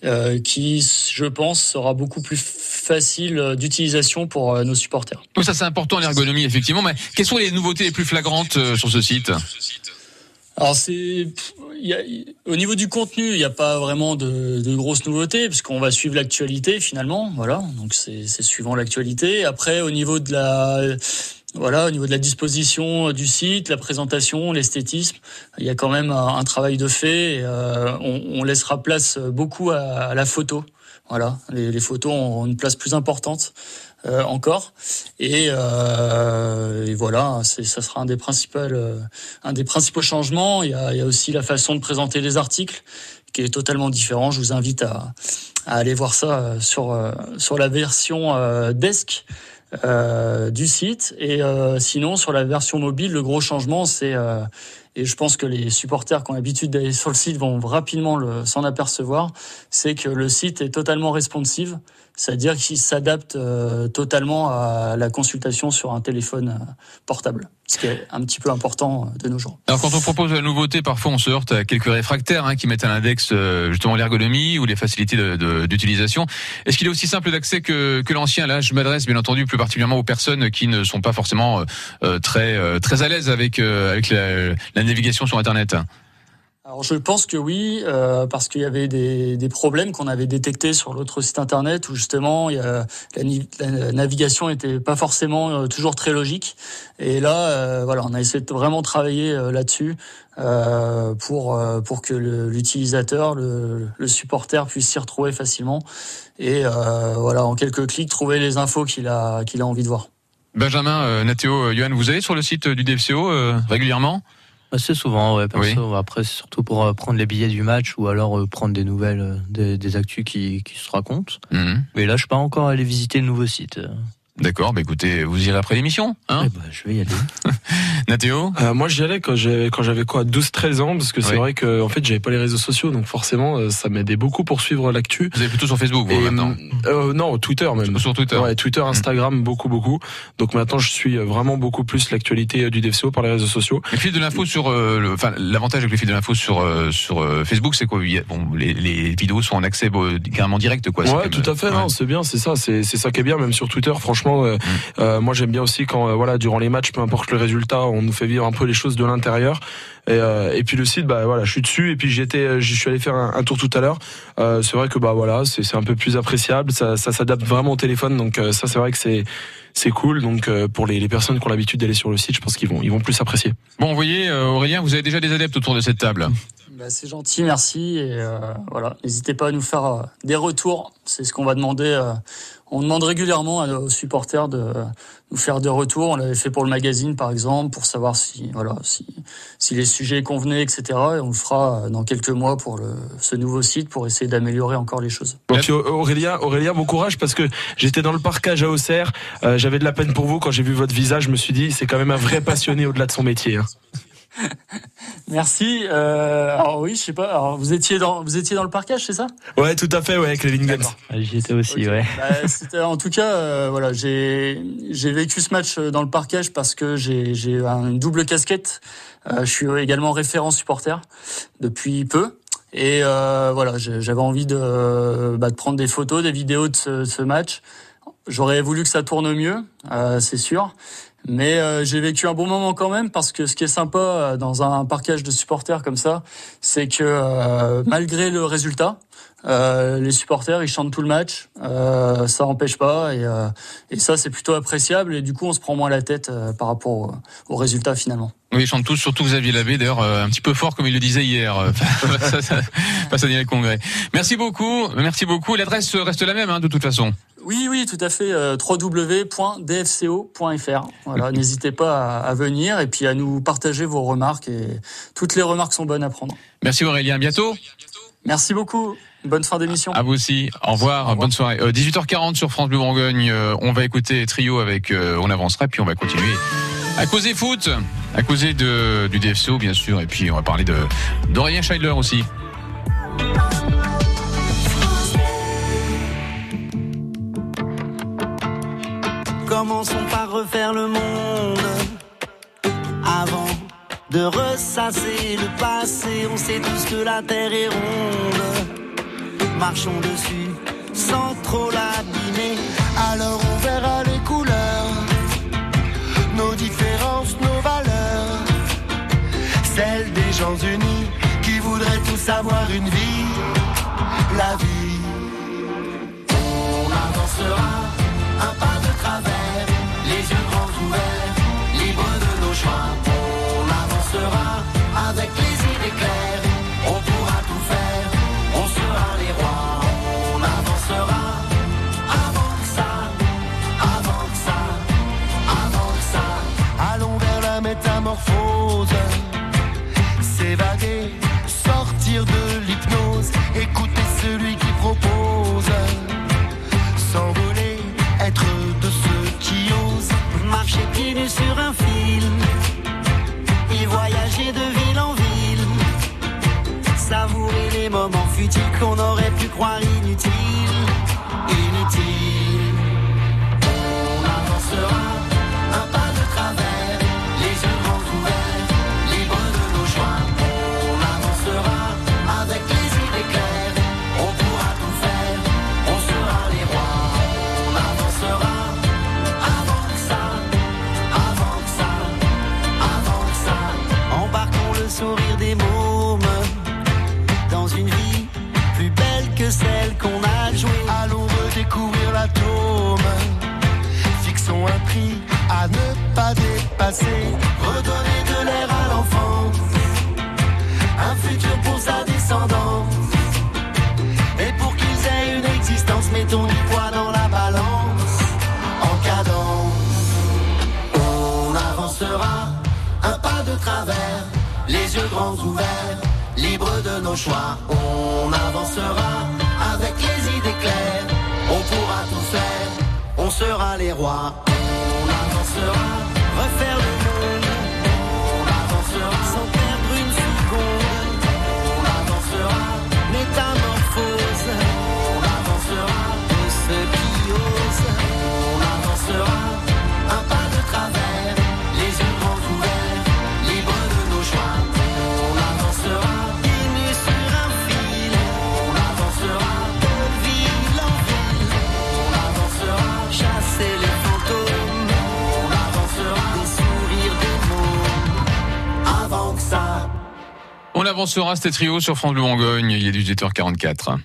Speaker 18: euh, qui, je pense, sera beaucoup plus facile d'utilisation pour euh, nos supporters.
Speaker 2: Donc ça, c'est important l'ergonomie, effectivement. Mais quelles sont les nouveautés les plus flagrantes euh, sur ce site?
Speaker 18: Alors c'est au niveau du contenu, il n'y a pas vraiment de, de grosses nouveautés parce qu'on va suivre l'actualité finalement, voilà. Donc c'est suivant l'actualité. Après au niveau de la voilà, au niveau de la disposition du site, la présentation, l'esthétisme, il y a quand même un, travail de fait. Euh, on, laissera place beaucoup à, la photo. Voilà, les, photos ont une place plus importante euh, encore. Et, euh, et voilà, ça sera un des principaux, un des principaux changements. Il y, a, il y, a, aussi la façon de présenter les articles qui est totalement différent. Je vous invite à, à aller voir ça sur sur la version desk. Euh, du site. Et euh, sinon, sur la version mobile, le gros changement, c'est euh, et je pense que les supporters qui ont l'habitude d'aller sur le site vont rapidement s'en apercevoir, c'est que le site est totalement responsive, c'est-à-dire qu'il s'adapte euh, totalement à la consultation sur un téléphone euh, portable, ce qui est un petit peu important euh, de nos jours.
Speaker 2: Alors quand on propose la nouveauté, parfois on se heurte à quelques réfractaires hein, qui mettent à l'index justement l'ergonomie ou les facilités d'utilisation. Est-ce qu'il est aussi simple d'accès que, l'ancien? Là, je m'adresse bien entendu plus particulièrement aux personnes qui ne sont pas forcément très très à l'aise avec avec la navigation sur Internet
Speaker 18: alors je pense que oui, euh, parce qu'il y avait des, problèmes qu'on avait détectés sur l'autre site internet où justement la, navigation était pas forcément euh, toujours très logique. Et là, euh, voilà, on a essayé de vraiment travailler là-dessus pour pour que l'utilisateur, le, le, supporter puisse s'y retrouver facilement et voilà en quelques clics trouver les infos qu'il a qu'il a envie de voir.
Speaker 2: Benjamin, Nathéo, Johan, vous allez sur le site du DFCO régulièrement?
Speaker 5: Assez souvent, ouais. Perso. Après, surtout pour euh, prendre les billets du match ou alors euh, prendre des nouvelles, euh, des, des actus qui, qui se racontent. Mhm. Mais là, je suis pas encore allé visiter le nouveau site.
Speaker 2: D'accord, bah écoutez, vous irez après l'émission, hein
Speaker 5: eh ben, Je vais y aller. <laughs>
Speaker 2: Nathéo
Speaker 6: euh, Moi, j'y allais quand j'avais quand j'avais quoi, 12-13 ans, parce que c'est vrai que en fait, j'avais pas les réseaux sociaux, donc forcément, euh, ça m'aidait beaucoup pour suivre l'actu.
Speaker 2: Vous avez plutôt sur Facebook, vous maintenant
Speaker 6: euh, Non, Twitter même.
Speaker 2: Sur Twitter.
Speaker 6: Ouais, Twitter, Instagram, beaucoup, beaucoup. Donc maintenant, je suis vraiment beaucoup plus l'actualité du DFCO par les réseaux sociaux.
Speaker 2: Les fils de l'info sur, le, enfin, l'avantage avec les fils de l'info sur sur Facebook, c'est quoi Bon, les, les, vidéos sont en accès carrément direct, quoi.
Speaker 6: Ouais, tout à fait. Non, c'est bien, c'est ça, c'est ça qui est bien, même sur Twitter, franchement. Euh, mm. euh, moi, j'aime bien aussi quand, euh, voilà, durant les matchs, peu importe le résultat, on nous fait vivre un peu les choses de l'intérieur. Et, et, puis le site, bah voilà, je suis dessus. Et puis j'étais, j'y suis allé faire un, tour tout à l'heure. c'est vrai que bah voilà, c'est un peu plus appréciable. Ça, ça s'adapte vraiment au téléphone. Donc ça, c'est vrai que c'est c'est cool. Donc pour les, les, personnes qui ont l'habitude d'aller sur le site, je pense qu'ils vont ils vont plus apprécier.
Speaker 2: Bon, vous voyez, Aurélien, vous avez déjà des adeptes autour de cette table.
Speaker 18: Bah, c'est gentil, merci. Et euh, voilà, n'hésitez pas à nous faire euh, des retours. C'est ce qu'on va demander. Euh, on demande régulièrement à nos supporters de nous faire des retours. On l'avait fait pour le magazine, par exemple, pour savoir si voilà si, si les sujets convenaient, etc. Et on le fera dans quelques mois pour le, ce nouveau site pour essayer d'améliorer encore les choses.
Speaker 6: Donc Aurélien, Aurélien, bon courage parce que j'étais dans le parcage à Auxerre. J'avais de la peine pour vous quand j'ai vu votre visage. Je me suis dit, c'est quand même un vrai passionné au-delà de son métier. Hein. <laughs>
Speaker 18: Merci. Euh, alors oui, je sais pas. Alors vous étiez dans vous étiez dans le parcage, c'est ça?
Speaker 6: Ouais, tout à fait, ouais, avec les.
Speaker 5: Ah, j'y étais aussi, ouais.
Speaker 18: Bah, en tout cas, euh, voilà, j'ai j'ai vécu ce match dans le parquage parce que j'ai j'ai une double casquette. Euh, je suis également référent supporter depuis peu. Et euh, voilà, j'avais envie de, bah, de prendre des photos, des vidéos de ce, de ce match. J'aurais voulu que ça tourne mieux, euh, c'est sûr. Mais euh, j'ai vécu un bon moment quand même parce que ce qui est sympa euh, dans un parquage de supporters comme ça, c'est que euh, malgré le résultat, les supporters ils chantent tout le match, ça n'empêche pas et, et ça c'est plutôt appréciable et du coup on se prend moins la tête par rapport au, au, résultat finalement.
Speaker 2: Oui, ils chantent tous, surtout Xavier Labbé, d'ailleurs un petit peu fort comme il le disait hier <laughs> face à le Congrès. Merci beaucoup, merci beaucoup. L'adresse reste la même hein, de toute façon.
Speaker 18: Oui, oui, tout à fait. Euh, www.dfco.fr. Voilà, <laughs> n'hésitez pas à, venir et puis à nous partager vos remarques et toutes les remarques sont bonnes à prendre.
Speaker 2: Merci Aurélien, à bientôt.
Speaker 18: Merci beaucoup. Bonne fin d'émission.
Speaker 2: À vous aussi. Au revoir. Bonne soirée. 18h40 euh, sur France Bleu Bourgogne. Euh, on va écouter Trio avec On avancera puis on va continuer à causer foot, à causer de, du DFCO bien sûr et puis on va parler de d'Aurélien Scheidler aussi.
Speaker 19: Commençons par refaire le monde. Avant de ressasser le passé, on sait tous que la terre est ronde. Marchons dessus sans trop l'abîmer. Alors on verra les couleurs, nos différences, nos valeurs. Celles des gens unis qui voudraient tous avoir une vie, la vie. On avancera croire Avancera
Speaker 2: c'était trio sur France Bleu Bourgogne. Il est 18h44.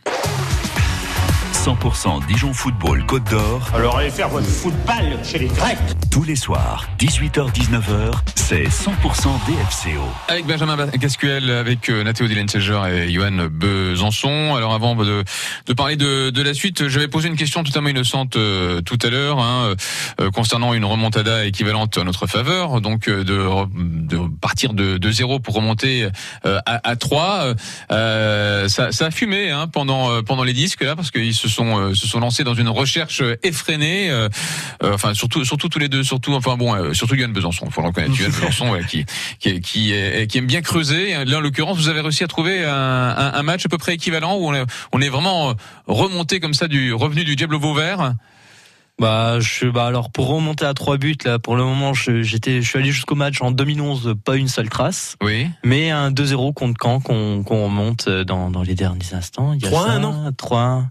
Speaker 1: 100% Dijon Football Côte d'Or.
Speaker 20: Alors allez faire votre football chez les Grecs.
Speaker 1: Tous les soirs, 18h-19h, c'est 100% DFCO.
Speaker 2: Avec Benjamin Cascuel, avec euh, Nathéo Dillenseger et Johan Besançon. Alors avant de, de parler de, de la suite, j'avais posé une question totalement innocente euh, tout à l'heure hein, euh, concernant une remontada équivalente à notre faveur, donc euh, de, de partir de, de zéro pour remonter euh, à, à 3. Euh, ça, ça a fumé hein, pendant euh, pendant les disques là parce qu'ils se sont euh, se sont lancés dans une recherche effrénée. euh, euh, enfin surtout surtout tous les deux, surtout enfin bon euh, surtout Johan Besançon, faut le reconnaître, Johan <laughs> Besançon ouais, qui qui qui, est- qui aime bien creuser. Là en l'occurrence, vous avez réussi à trouver un, un, un match à peu près équivalent où on est on est vraiment euh, remonté comme ça du revenu du Diablo Vauvert.
Speaker 5: Bah, je, bah alors pour remonter à trois buts là, pour le moment, je, j'étais, je suis allé jusqu'au match en 2011, pas une seule trace.
Speaker 2: Oui.
Speaker 5: Mais un 2-0 contre Caen qu'on, remonte dans, dans les derniers instants. Il y a
Speaker 6: 3-1,
Speaker 5: ça,
Speaker 6: non?
Speaker 5: 3-1.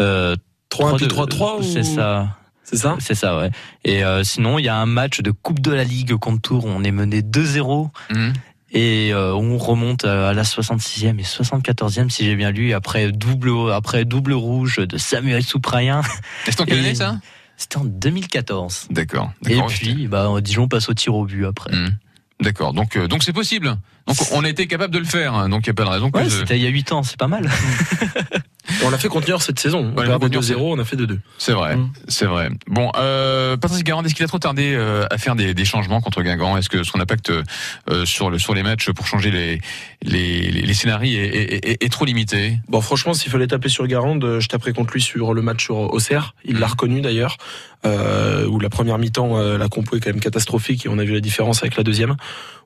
Speaker 5: Euh,
Speaker 6: 3-1 puis
Speaker 5: 3-2,
Speaker 6: 3-3 ou-
Speaker 5: C'est ça.
Speaker 6: C'est ça
Speaker 5: C'est ça, ouais. Et euh, sinon, il y a un match de Coupe de la Ligue contre Tours où on est mené 2-0.
Speaker 2: Mhm.
Speaker 5: Et euh, on remonte à la 66e et 74e si j'ai bien lu après double après double rouge de Samuel Souprayen.
Speaker 2: C'était en <laughs> quelle année ça
Speaker 5: C'était en 2014.
Speaker 2: D'accord.
Speaker 5: Et puis bah Dijon passe au tir au but après.
Speaker 2: Mhm. D'accord. Donc euh, donc c'est possible. Donc on a été capable de le faire. hein. Donc il y a pas de raison que
Speaker 5: Ouais,
Speaker 2: je-
Speaker 5: c'était il y a 8 ans, c'est pas mal. <laughs>
Speaker 6: On l'a fait contenir cette saison. On
Speaker 2: Ouais,
Speaker 6: de
Speaker 2: contenir,
Speaker 6: 2-0, on a fait de 2
Speaker 2: C'est vrai, c'est vrai. Bon, euh, Patrice Garand, est-ce qu'il a trop tardé euh, à faire des, des changements contre Guingamp? Est-ce que son impact euh, sur le sur les matchs pour changer les les, les, les scénarios est, est, est- est trop limité?
Speaker 6: Bon, franchement, s'il fallait taper sur Garande, euh, je taperais contre lui sur le match sur Auxerre. Il l'a reconnu d'ailleurs, euh, où la première mi-temps, euh, la compo est quand même catastrophique et on a vu la différence avec la deuxième.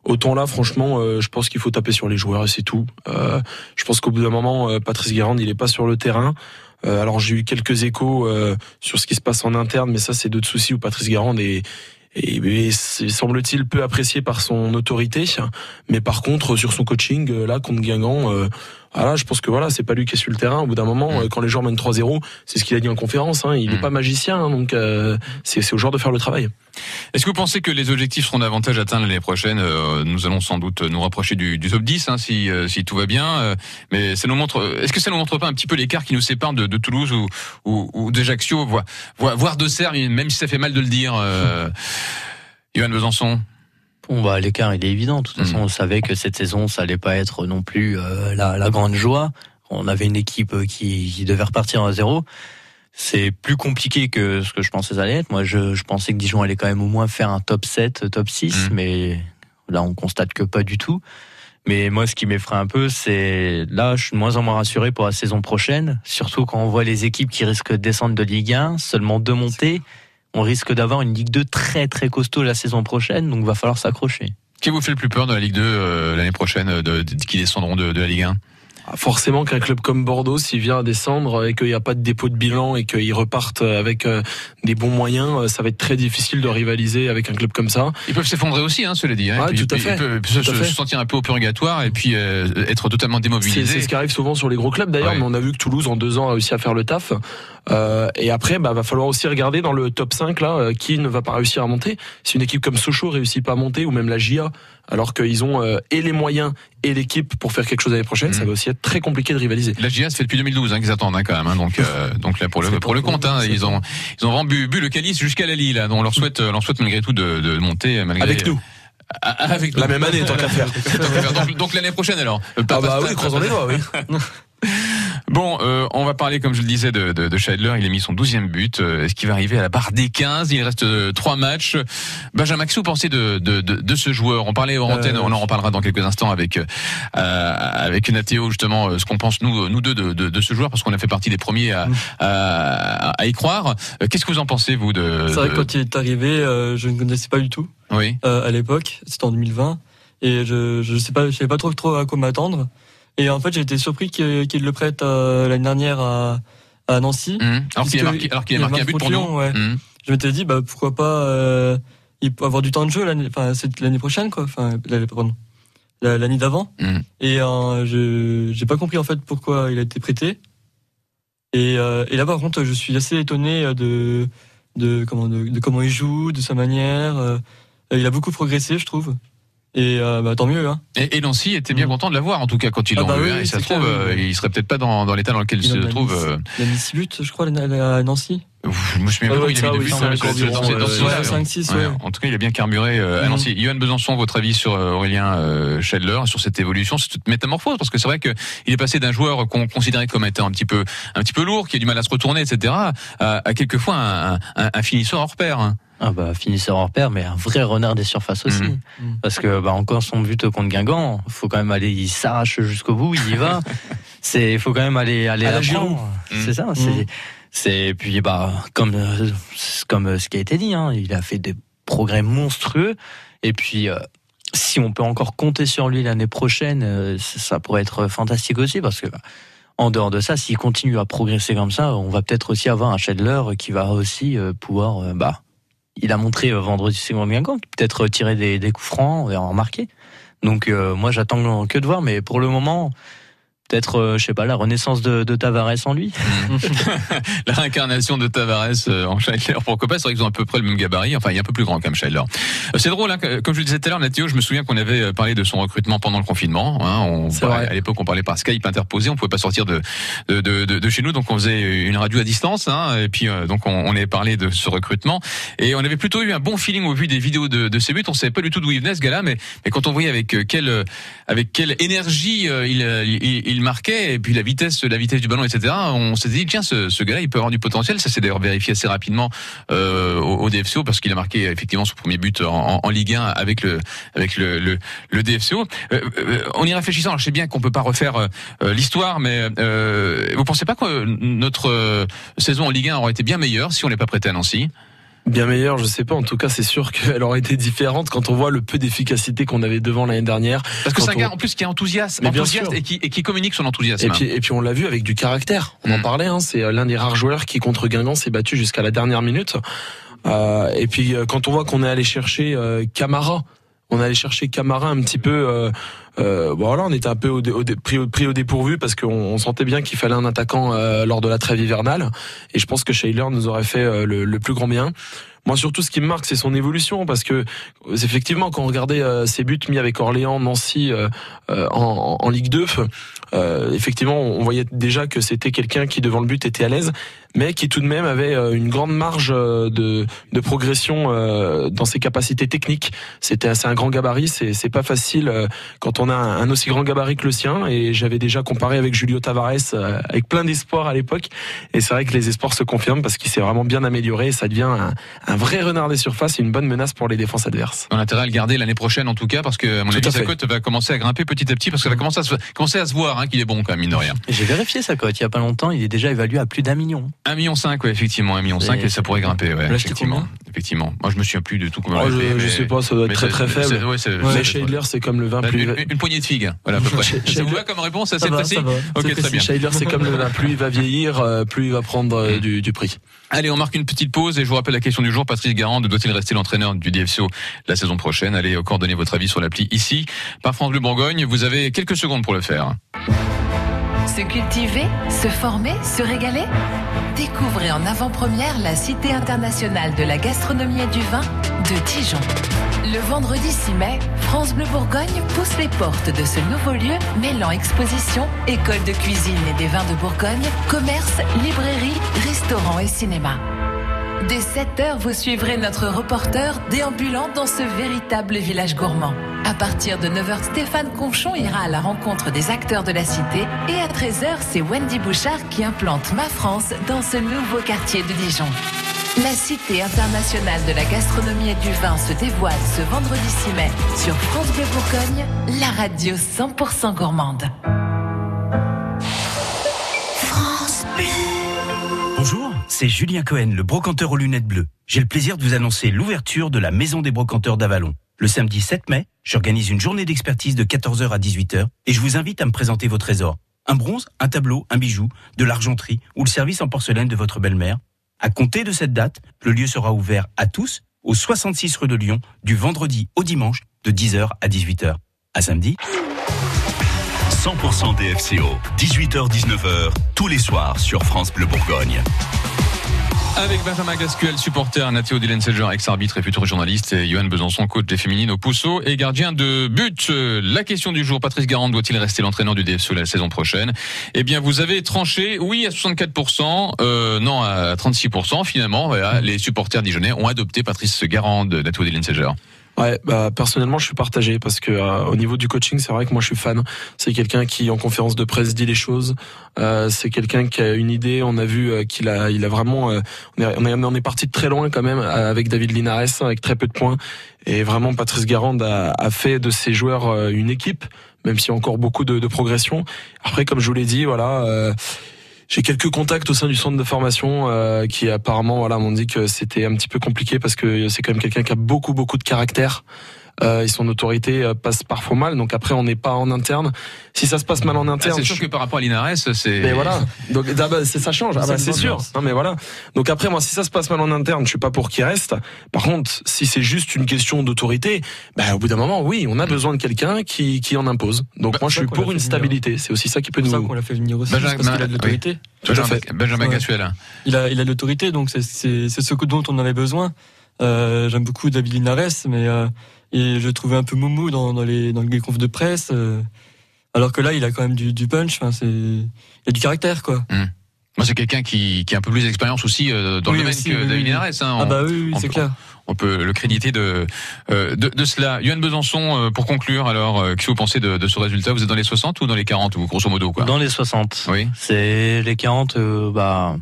Speaker 6: Autant là, franchement, euh, je pense qu'il faut taper sur les joueurs et c'est tout. Euh, je pense qu'au bout d'un moment, euh, Patrice Garande, il est pas sur le terrain. Euh, alors j'ai eu quelques échos euh, sur ce qui se passe en interne, mais ça c'est d'autres soucis où Patrice Garande est et, semble-t-il peu apprécié par son autorité, mais par contre sur son coaching euh, là contre Guingamp, euh, voilà, je pense que voilà, c'est pas lui qui est sur le terrain. Au bout d'un moment, euh, quand les gens mènent 3-0, c'est ce qu'il a dit en conférence. Hein, il n'est pas magicien, hein, donc euh, c'est c'est au joueur de faire le travail.
Speaker 2: Est-ce que vous pensez que les objectifs seront davantage atteints l'année prochaine? Euh, Nous allons sans doute nous rapprocher du, du top 10 hein, si, euh, si tout va bien. mais ça nous montre. Est-ce que ça nous montre pas un petit peu l'écart qui nous sépare de, de Toulouse ou, ou, ou d'Ajaccio, voire, voire de Serre, même si ça fait mal de le dire. Euh, <laughs> Johan Besançon.
Speaker 5: Bon bah l'écart il est évident. De toute façon, on savait que cette saison ça allait pas être non plus euh, la, la grande joie. On avait une équipe euh, qui, qui devait repartir à zéro. C'est plus compliqué que ce que je pensais ça allait être. Moi, je, je pensais que Dijon allait quand même au moins faire un top 7, top 6, mais là, on constate que pas du tout. Mais moi, ce qui m'effraie un peu, c'est là, je suis de moins en moins rassuré pour la saison prochaine, surtout quand on voit les équipes qui risquent de descendre de Ligue 1, seulement deux montées. On risque d'avoir une Ligue 2 très très costaud la saison prochaine, donc va falloir s'accrocher.
Speaker 2: Qui vous fait le plus peur de la Ligue 2 euh, l'année prochaine, qui descendront de, la Ligue 1
Speaker 6: Ah, Forcément qu'un club comme Bordeaux, s'il vient à descendre et qu'il n'y a pas de dépôt de bilan et qu'ils repartent avec euh, des bons moyens, euh, ça va être très difficile de rivaliser avec un club comme ça.
Speaker 2: Ils peuvent s'effondrer aussi, hein, cela dit. Hein.
Speaker 6: Tout à fait.
Speaker 2: Ils peuvent se, se sentir un peu au purgatoire et puis euh, être totalement démobilisés.
Speaker 6: c'est ce qui arrive souvent sur les gros clubs d'ailleurs,
Speaker 2: Ouais.
Speaker 6: mais on a vu que Toulouse en deux ans a réussi à faire le taf. Euh, et après, bah, va falloir aussi regarder dans le top 5 là, qui ne va pas réussir à monter. Si une équipe comme Sochaux réussit pas à monter, ou même la GIA, alors qu'ils ont euh, et les moyens et l'équipe pour faire quelque chose l'année prochaine, ça va aussi être très compliqué de rivaliser.
Speaker 2: La GIA, ça fait depuis 2012 hein, qu'ils attendent hein, quand même. Hein, donc, euh, donc là pour le pour le compte, hein, ils ont ils ont vraiment bu, bu le calice jusqu'à la Lille. Donc on leur souhaite euh, leur souhaite malgré tout de, de monter malgré
Speaker 6: Avec nous.
Speaker 2: Avec.
Speaker 6: La même année, <laughs> tant qu'à faire.
Speaker 2: Donc, donc l'année prochaine alors.
Speaker 6: Ah bah oui, croisons les doigts, oui. <laughs>
Speaker 2: Bon, euh, on va parler, comme je le disais, de, de, de Scheidler. Il a mis son 12e but. Euh, est-ce qu'il va arriver à la barre des 15 Il reste euh, trois matchs. Benjamin, qu'est-ce que vous pensez de, de, de, de ce joueur? On parlait en antenne, on en reparlera dans quelques instants avec euh, avec Nathéo, justement, ce qu'on pense, nous, nous deux, de, ce joueur, parce qu'on a fait partie des premiers à, à, à y croire. Qu'est-ce que vous en pensez, vous de
Speaker 4: C'est vrai que quand il est arrivé, je ne connaissais pas du tout.
Speaker 2: Oui.
Speaker 4: à l'époque, c'était en 2020. Et je je sais pas, je savais pas trop trop à quoi m'attendre. Et en fait, j'ai été surpris qu'il le prête euh, l'année dernière à, à Nancy.
Speaker 2: Mmh. Alors qu'il a marqué, alors marqué un but pour nous.
Speaker 4: Ouais. Mmh. Je m'étais dit, bah pourquoi pas, euh, il peut avoir du temps de jeu l'année, enfin prochaine quoi, enfin l'année d'avant.
Speaker 2: Mmh.
Speaker 4: Et euh, je j'ai pas compris en fait pourquoi il a été prêté. Et, euh, et là par contre, je suis assez étonné de de comment de, de comment il joue, de sa manière. Il a beaucoup progressé, je trouve. Et euh, bah, tant mieux. Hein.
Speaker 2: Et, et Nancy était bien content de l'avoir, en tout cas, quand ils
Speaker 4: Ah
Speaker 2: l'ont
Speaker 4: bah
Speaker 2: eu.
Speaker 4: oui,
Speaker 2: hein, et ça se trouve, euh, il serait peut-être pas dans, dans l'état dans lequel il, se trouve. euh,
Speaker 4: Il a mis 6 buts, je crois, à Nancy.
Speaker 2: Je me souviens
Speaker 4: Ah
Speaker 2: pas il a mis de
Speaker 4: oui,
Speaker 2: but,
Speaker 4: cinq,
Speaker 2: hein, dans-
Speaker 4: environ,
Speaker 2: dans- dans-
Speaker 4: euh,
Speaker 2: dans ce
Speaker 4: ouais,
Speaker 2: sens-là.
Speaker 4: cinq, six,
Speaker 2: Ouais,
Speaker 4: ouais.
Speaker 2: En tout cas, il a bien carburé euh, à
Speaker 4: Mhm.
Speaker 2: Nancy. Johan Besançon, votre avis sur Aurélien Scheidler, sur cette évolution, cette métamorphose Parce que c'est vrai qu'il est passé d'un joueur qu'on considérait comme étant un petit peu un petit peu lourd, qui a du mal à se retourner, etc., à, quelquefois un, finisseur hors pair.
Speaker 5: Ah bah finisseur hors pair, mais un vrai renard des surfaces aussi.
Speaker 2: Mhm.
Speaker 5: Parce que bah encore son but contre Guingamp, faut quand même aller, il s'arrache jusqu'au bout, il y va. <laughs> c'est, il faut quand même aller aller
Speaker 4: À la
Speaker 5: prendre.
Speaker 2: Mhm.
Speaker 5: C'est ça. C'est, c'est puis bah comme euh, comme ce qui a été dit, hein, il a fait des progrès monstrueux. Et puis euh, si on peut encore compter sur lui l'année prochaine, euh, ça pourrait être fantastique aussi parce que. En dehors de ça, s'il continue à progresser comme ça, on va peut-être aussi avoir un Schedler qui va aussi euh, pouvoir euh, bah, il a montré euh, vendredi second Guingamp, peut-être tirer des, des coups francs et en marquer. Donc euh, moi j'attends que de voir, mais pour le moment, peut-être, euh, je sais pas, la renaissance de, de Tavares en lui. <laughs>
Speaker 2: La réincarnation de Tavares euh, en Scheidler, pourquoi pas? C'est vrai qu'ils ont à peu près le même gabarit. Enfin, il est un peu plus grand comme Scheidler. Euh, C'est drôle, hein, que- comme je le disais tout à l'heure, Nathéo, je me souviens qu'on avait euh, parlé de son recrutement pendant le confinement. Hein, on parlait- à l'époque, on parlait par Skype interposé, on pouvait pas sortir de de, de, de- chez nous, donc on faisait une radio à distance. Hein, et puis euh, donc on, on avait parlé de ce recrutement et on avait plutôt eu un bon feeling au vu des vidéos de, de ses buts. On savait pas du tout d'où il venait ce gars-là, mais, mais quand on voyait avec quelle avec quelle énergie il, euh, il, il marquait et puis la vitesse la vitesse du ballon, etc. On s'est dit tiens ce, gars-là il peut avoir du potentiel. Ça s'est d'ailleurs vérifié assez rapidement euh, au, DFCO parce qu'il a marqué effectivement son premier but en, Ligue 1 avec le avec le DFCO. Euh, euh, en y réfléchissant, alors je sais bien qu'on peut pas refaire l'histoire, mais vous pensez pas que notre saison en Ligue 1 aurait été bien meilleure si on n'est pas prêté à Nancy?
Speaker 6: Bien meilleur, je sais pas. En tout cas, c'est sûr <laughs> qu'elle aurait été différente quand on voit le peu d'efficacité qu'on avait devant l'année dernière.
Speaker 2: Parce que c'est un
Speaker 6: on-
Speaker 2: gars en plus qui est enthousiaste, enthousiaste et qui, et qui communique son enthousiasme.
Speaker 6: Et puis, et puis on l'a vu avec du caractère. On en parlait. Hein, c'est euh, l'un des rares joueurs qui contre Guingamp s'est battu jusqu'à la dernière minute. Euh, et puis euh, quand on voit qu'on est allé chercher euh, Camara, on allé chercher Camara un petit peu. Euh, euh, voilà, on était un peu au au pris, au, pris au dépourvu parce qu'on on sentait bien qu'il fallait un attaquant euh, lors de la trêve hivernale. Et je pense que Shaylor nous aurait fait euh, le, le plus grand bien. Moi, surtout, ce qui me marque, c'est son évolution, parce que euh, effectivement, quand on regardait euh, ses buts mis avec Orléans, Nancy en, en Ligue 2, euh, effectivement, on voyait déjà que c'était quelqu'un qui devant le but était à l'aise, mais qui tout de même avait euh, une grande marge euh, de, de progression euh, dans ses capacités techniques. C'était c'est un grand gabarit, c'est c'est pas facile quand on a un, un aussi grand gabarit que le sien. Et j'avais déjà comparé avec Julio Tavares avec plein d'espoir à l'époque. Et c'est vrai que les espoirs se confirment parce qu'il s'est vraiment bien amélioré. Et ça devient un, un vrai renard des surfaces et une bonne menace pour les défenses adverses.
Speaker 2: On a intérêt à le garder l'année prochaine en tout cas parce que à mon avis
Speaker 6: à
Speaker 2: sa cote va commencer à grimper petit à petit parce que va commencer à se, commencer à se voir hein, qu'il est bon quand même mine de rien.
Speaker 5: J'ai vérifié sa cote il y a pas longtemps, il est déjà évalué à plus d'un million.
Speaker 2: 1 million 5 ouais, effectivement 1 million 5
Speaker 5: Et
Speaker 2: et ça pourrait grimper ouais, effectivement. Effectivement. Moi je me souviens plus du tout comment
Speaker 6: Oh, je, sais pas, ça doit être très très faible.
Speaker 2: ouais,
Speaker 6: mais Scheidler, c'est comme le vin
Speaker 2: Bah,
Speaker 6: plus.
Speaker 2: une, une poignée de figues, voilà à peu <laughs> près. Ça vous va comme réponse
Speaker 6: Ça
Speaker 2: assez
Speaker 6: va,
Speaker 2: précis
Speaker 6: ça va.
Speaker 2: Ok
Speaker 6: C'est
Speaker 2: très bien.
Speaker 6: Scheidler, c'est comme le vin, plus il va vieillir, euh, plus il va prendre euh, du, du prix.
Speaker 2: Allez, on marque une petite pause et je vous rappelle la question du jour. Patrice Garand, doit-il rester l'entraîneur du DFCO la saison prochaine? Allez, euh, coordonnez votre avis sur l'appli ici, par France Bleu Bourgogne. Vous avez quelques secondes pour le faire.
Speaker 7: Se cultiver, se former, se régaler? Découvrez en avant-première la Cité internationale de la gastronomie et du vin de Dijon. Le vendredi 6 mai, France Bleu Bourgogne pousse les portes de ce nouveau lieu mêlant exposition, école de cuisine et des vins de Bourgogne, commerce, librairie, restaurant et cinéma. Dès 7h, vous suivrez notre reporter déambulant dans ce véritable village gourmand. À partir de 9h, Stéphane Conchon ira à la rencontre des acteurs de la cité. Et à 13h, c'est Wendy Bouchard qui implante Ma France dans ce nouveau quartier de Dijon. La Cité internationale de la gastronomie et du vin se dévoile ce vendredi 6 mai sur France Bleu Bourgogne, la radio 100% gourmande.
Speaker 1: C'est Julien Cohen, le brocanteur aux lunettes bleues. J'ai le plaisir de vous annoncer l'ouverture de la Maison des brocanteurs d'Avalon. Le samedi 7 mai, j'organise une journée d'expertise de 14h à 18h et je vous invite à me présenter vos trésors. Un bronze, un tableau, un bijou, de l'argenterie ou le service en porcelaine de votre belle-mère à compter de cette date, le lieu sera ouvert à tous au 66 rue de Lyon du vendredi au dimanche de 10h à 18h. À samedi. 100% DFCO, 18h-19h, tous les soirs sur France Bleu Bourgogne.
Speaker 2: Avec Benjamin Gascuel, supporter, Nathéo Dylan-Selger, ex-arbitre et futur journaliste, et Johan Besançon, coach des féminines au Pousseau et gardien de but. La question du jour, Patrice Garand doit-il rester l'entraîneur du DFCO la saison prochaine? Eh bien, vous avez tranché, oui à 64%, euh, non à 36%. Finalement, les supporters dijonnais ont adopté Patrice Garand, Nathéo Dylan-Selger.
Speaker 6: Ouais, bah personnellement, je suis partagé parce que euh, au niveau du coaching, c'est vrai que moi je suis fan. C'est quelqu'un qui en conférence de presse dit les choses. Euh, c'est quelqu'un qui a une idée. On a vu euh, qu'il a, il a vraiment. Euh, on est, on est, parti de très loin quand même avec David Linares, avec très peu de points. Et vraiment, Patrice Garand a, a fait de ses joueurs une équipe, même s'il y a encore beaucoup de, de progression. Après, comme je vous l'ai dit, voilà j'ai quelques contacts au sein du centre de formation euh, qui apparemment voilà m'ont dit que c'était un petit peu compliqué parce que c'est quand même quelqu'un qui a beaucoup beaucoup de caractère et son autorité euh, passe parfois mal. Donc après, on n'est pas en interne. Si ça se passe mal en interne,
Speaker 2: ah, c'est sûr que par rapport à Linares, c'est.
Speaker 6: Mais voilà. Donc ah bah, ça change. Ah bah, c'est sûr. Non mais voilà. Donc après, moi, si ça se passe mal en interne, je suis pas pour qu'il reste. Par contre, si c'est juste une question d'autorité, bah au bout d'un moment, oui, on a mm. besoin de quelqu'un qui qui en impose. Donc bah, moi, je suis pour une stabilité. C'est aussi ça qui peut nous.
Speaker 4: C'est ça qu'on l'a fait venir aussi Benjamin, parce qu'il a de l'autorité.
Speaker 2: Benjamin, Benjamin Gassuel.
Speaker 4: Il a il a de l'autorité, donc c'est c'est ce dont on avait besoin. Euh, J'aime beaucoup David Linares, mais euh, et je trouvais un peu moumou dans, dans les dans les confs de presse. Euh, alors que là, il a quand même du, du punch. Enfin, c'est il a du caractère, quoi.
Speaker 2: Mmh. Moi, c'est quelqu'un qui, qui a un peu plus d'expérience aussi euh, dans le domaine que David Linares. Hein.
Speaker 4: ah bah oui, c'est clair.
Speaker 2: On peut le créditer de, euh, de, de, cela. Yoann Besançon, pour conclure, alors, qu'est-ce que vous pensez de, de, ce résultat? Vous êtes dans les 60 ou dans les 40, ou grosso modo quoi?
Speaker 5: Dans les 60. Oui. C'est les 40, bah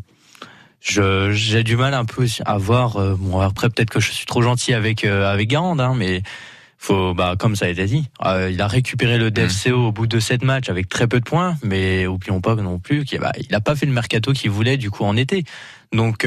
Speaker 5: j'ai du mal un peu à voir. Euh, bon après peut-être que je suis trop gentil avec euh, avec Garand, hein, mais faut bah comme ça a été dit, euh, il a récupéré le DFCO au bout de sept matchs avec très peu de points, mais oublions pas non plus qu'il bah, il a pas fait le mercato qu'il voulait du coup en été. Donc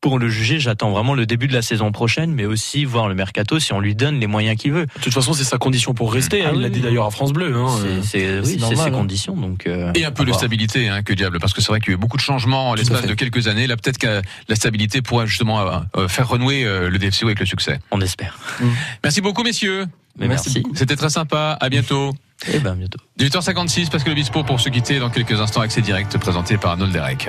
Speaker 5: pour le juger, j'attends vraiment le début de la saison prochaine, mais aussi voir le mercato si on lui donne les moyens qu'il veut.
Speaker 6: De toute façon, c'est sa condition pour rester. Hein, ah il l'a dit d'ailleurs à France Bleu. Hein,
Speaker 5: c'est ses hein. conditions. Donc
Speaker 2: euh, et un peu de stabilité, hein, que diable, parce que c'est vrai qu'il y a eu beaucoup de changements en l'espace de quelques années. Là, peut-être que la stabilité pourrait justement euh, euh, faire renouer le DFCO avec le succès.
Speaker 5: On espère.
Speaker 2: Mm. Merci beaucoup, messieurs.
Speaker 5: merci.
Speaker 2: C'était très sympa. À bientôt.
Speaker 5: Et eh ben bientôt.
Speaker 2: 18h56, parce que le Bispo pour se quitter dans quelques instants, accès direct présenté par Arnold Derek.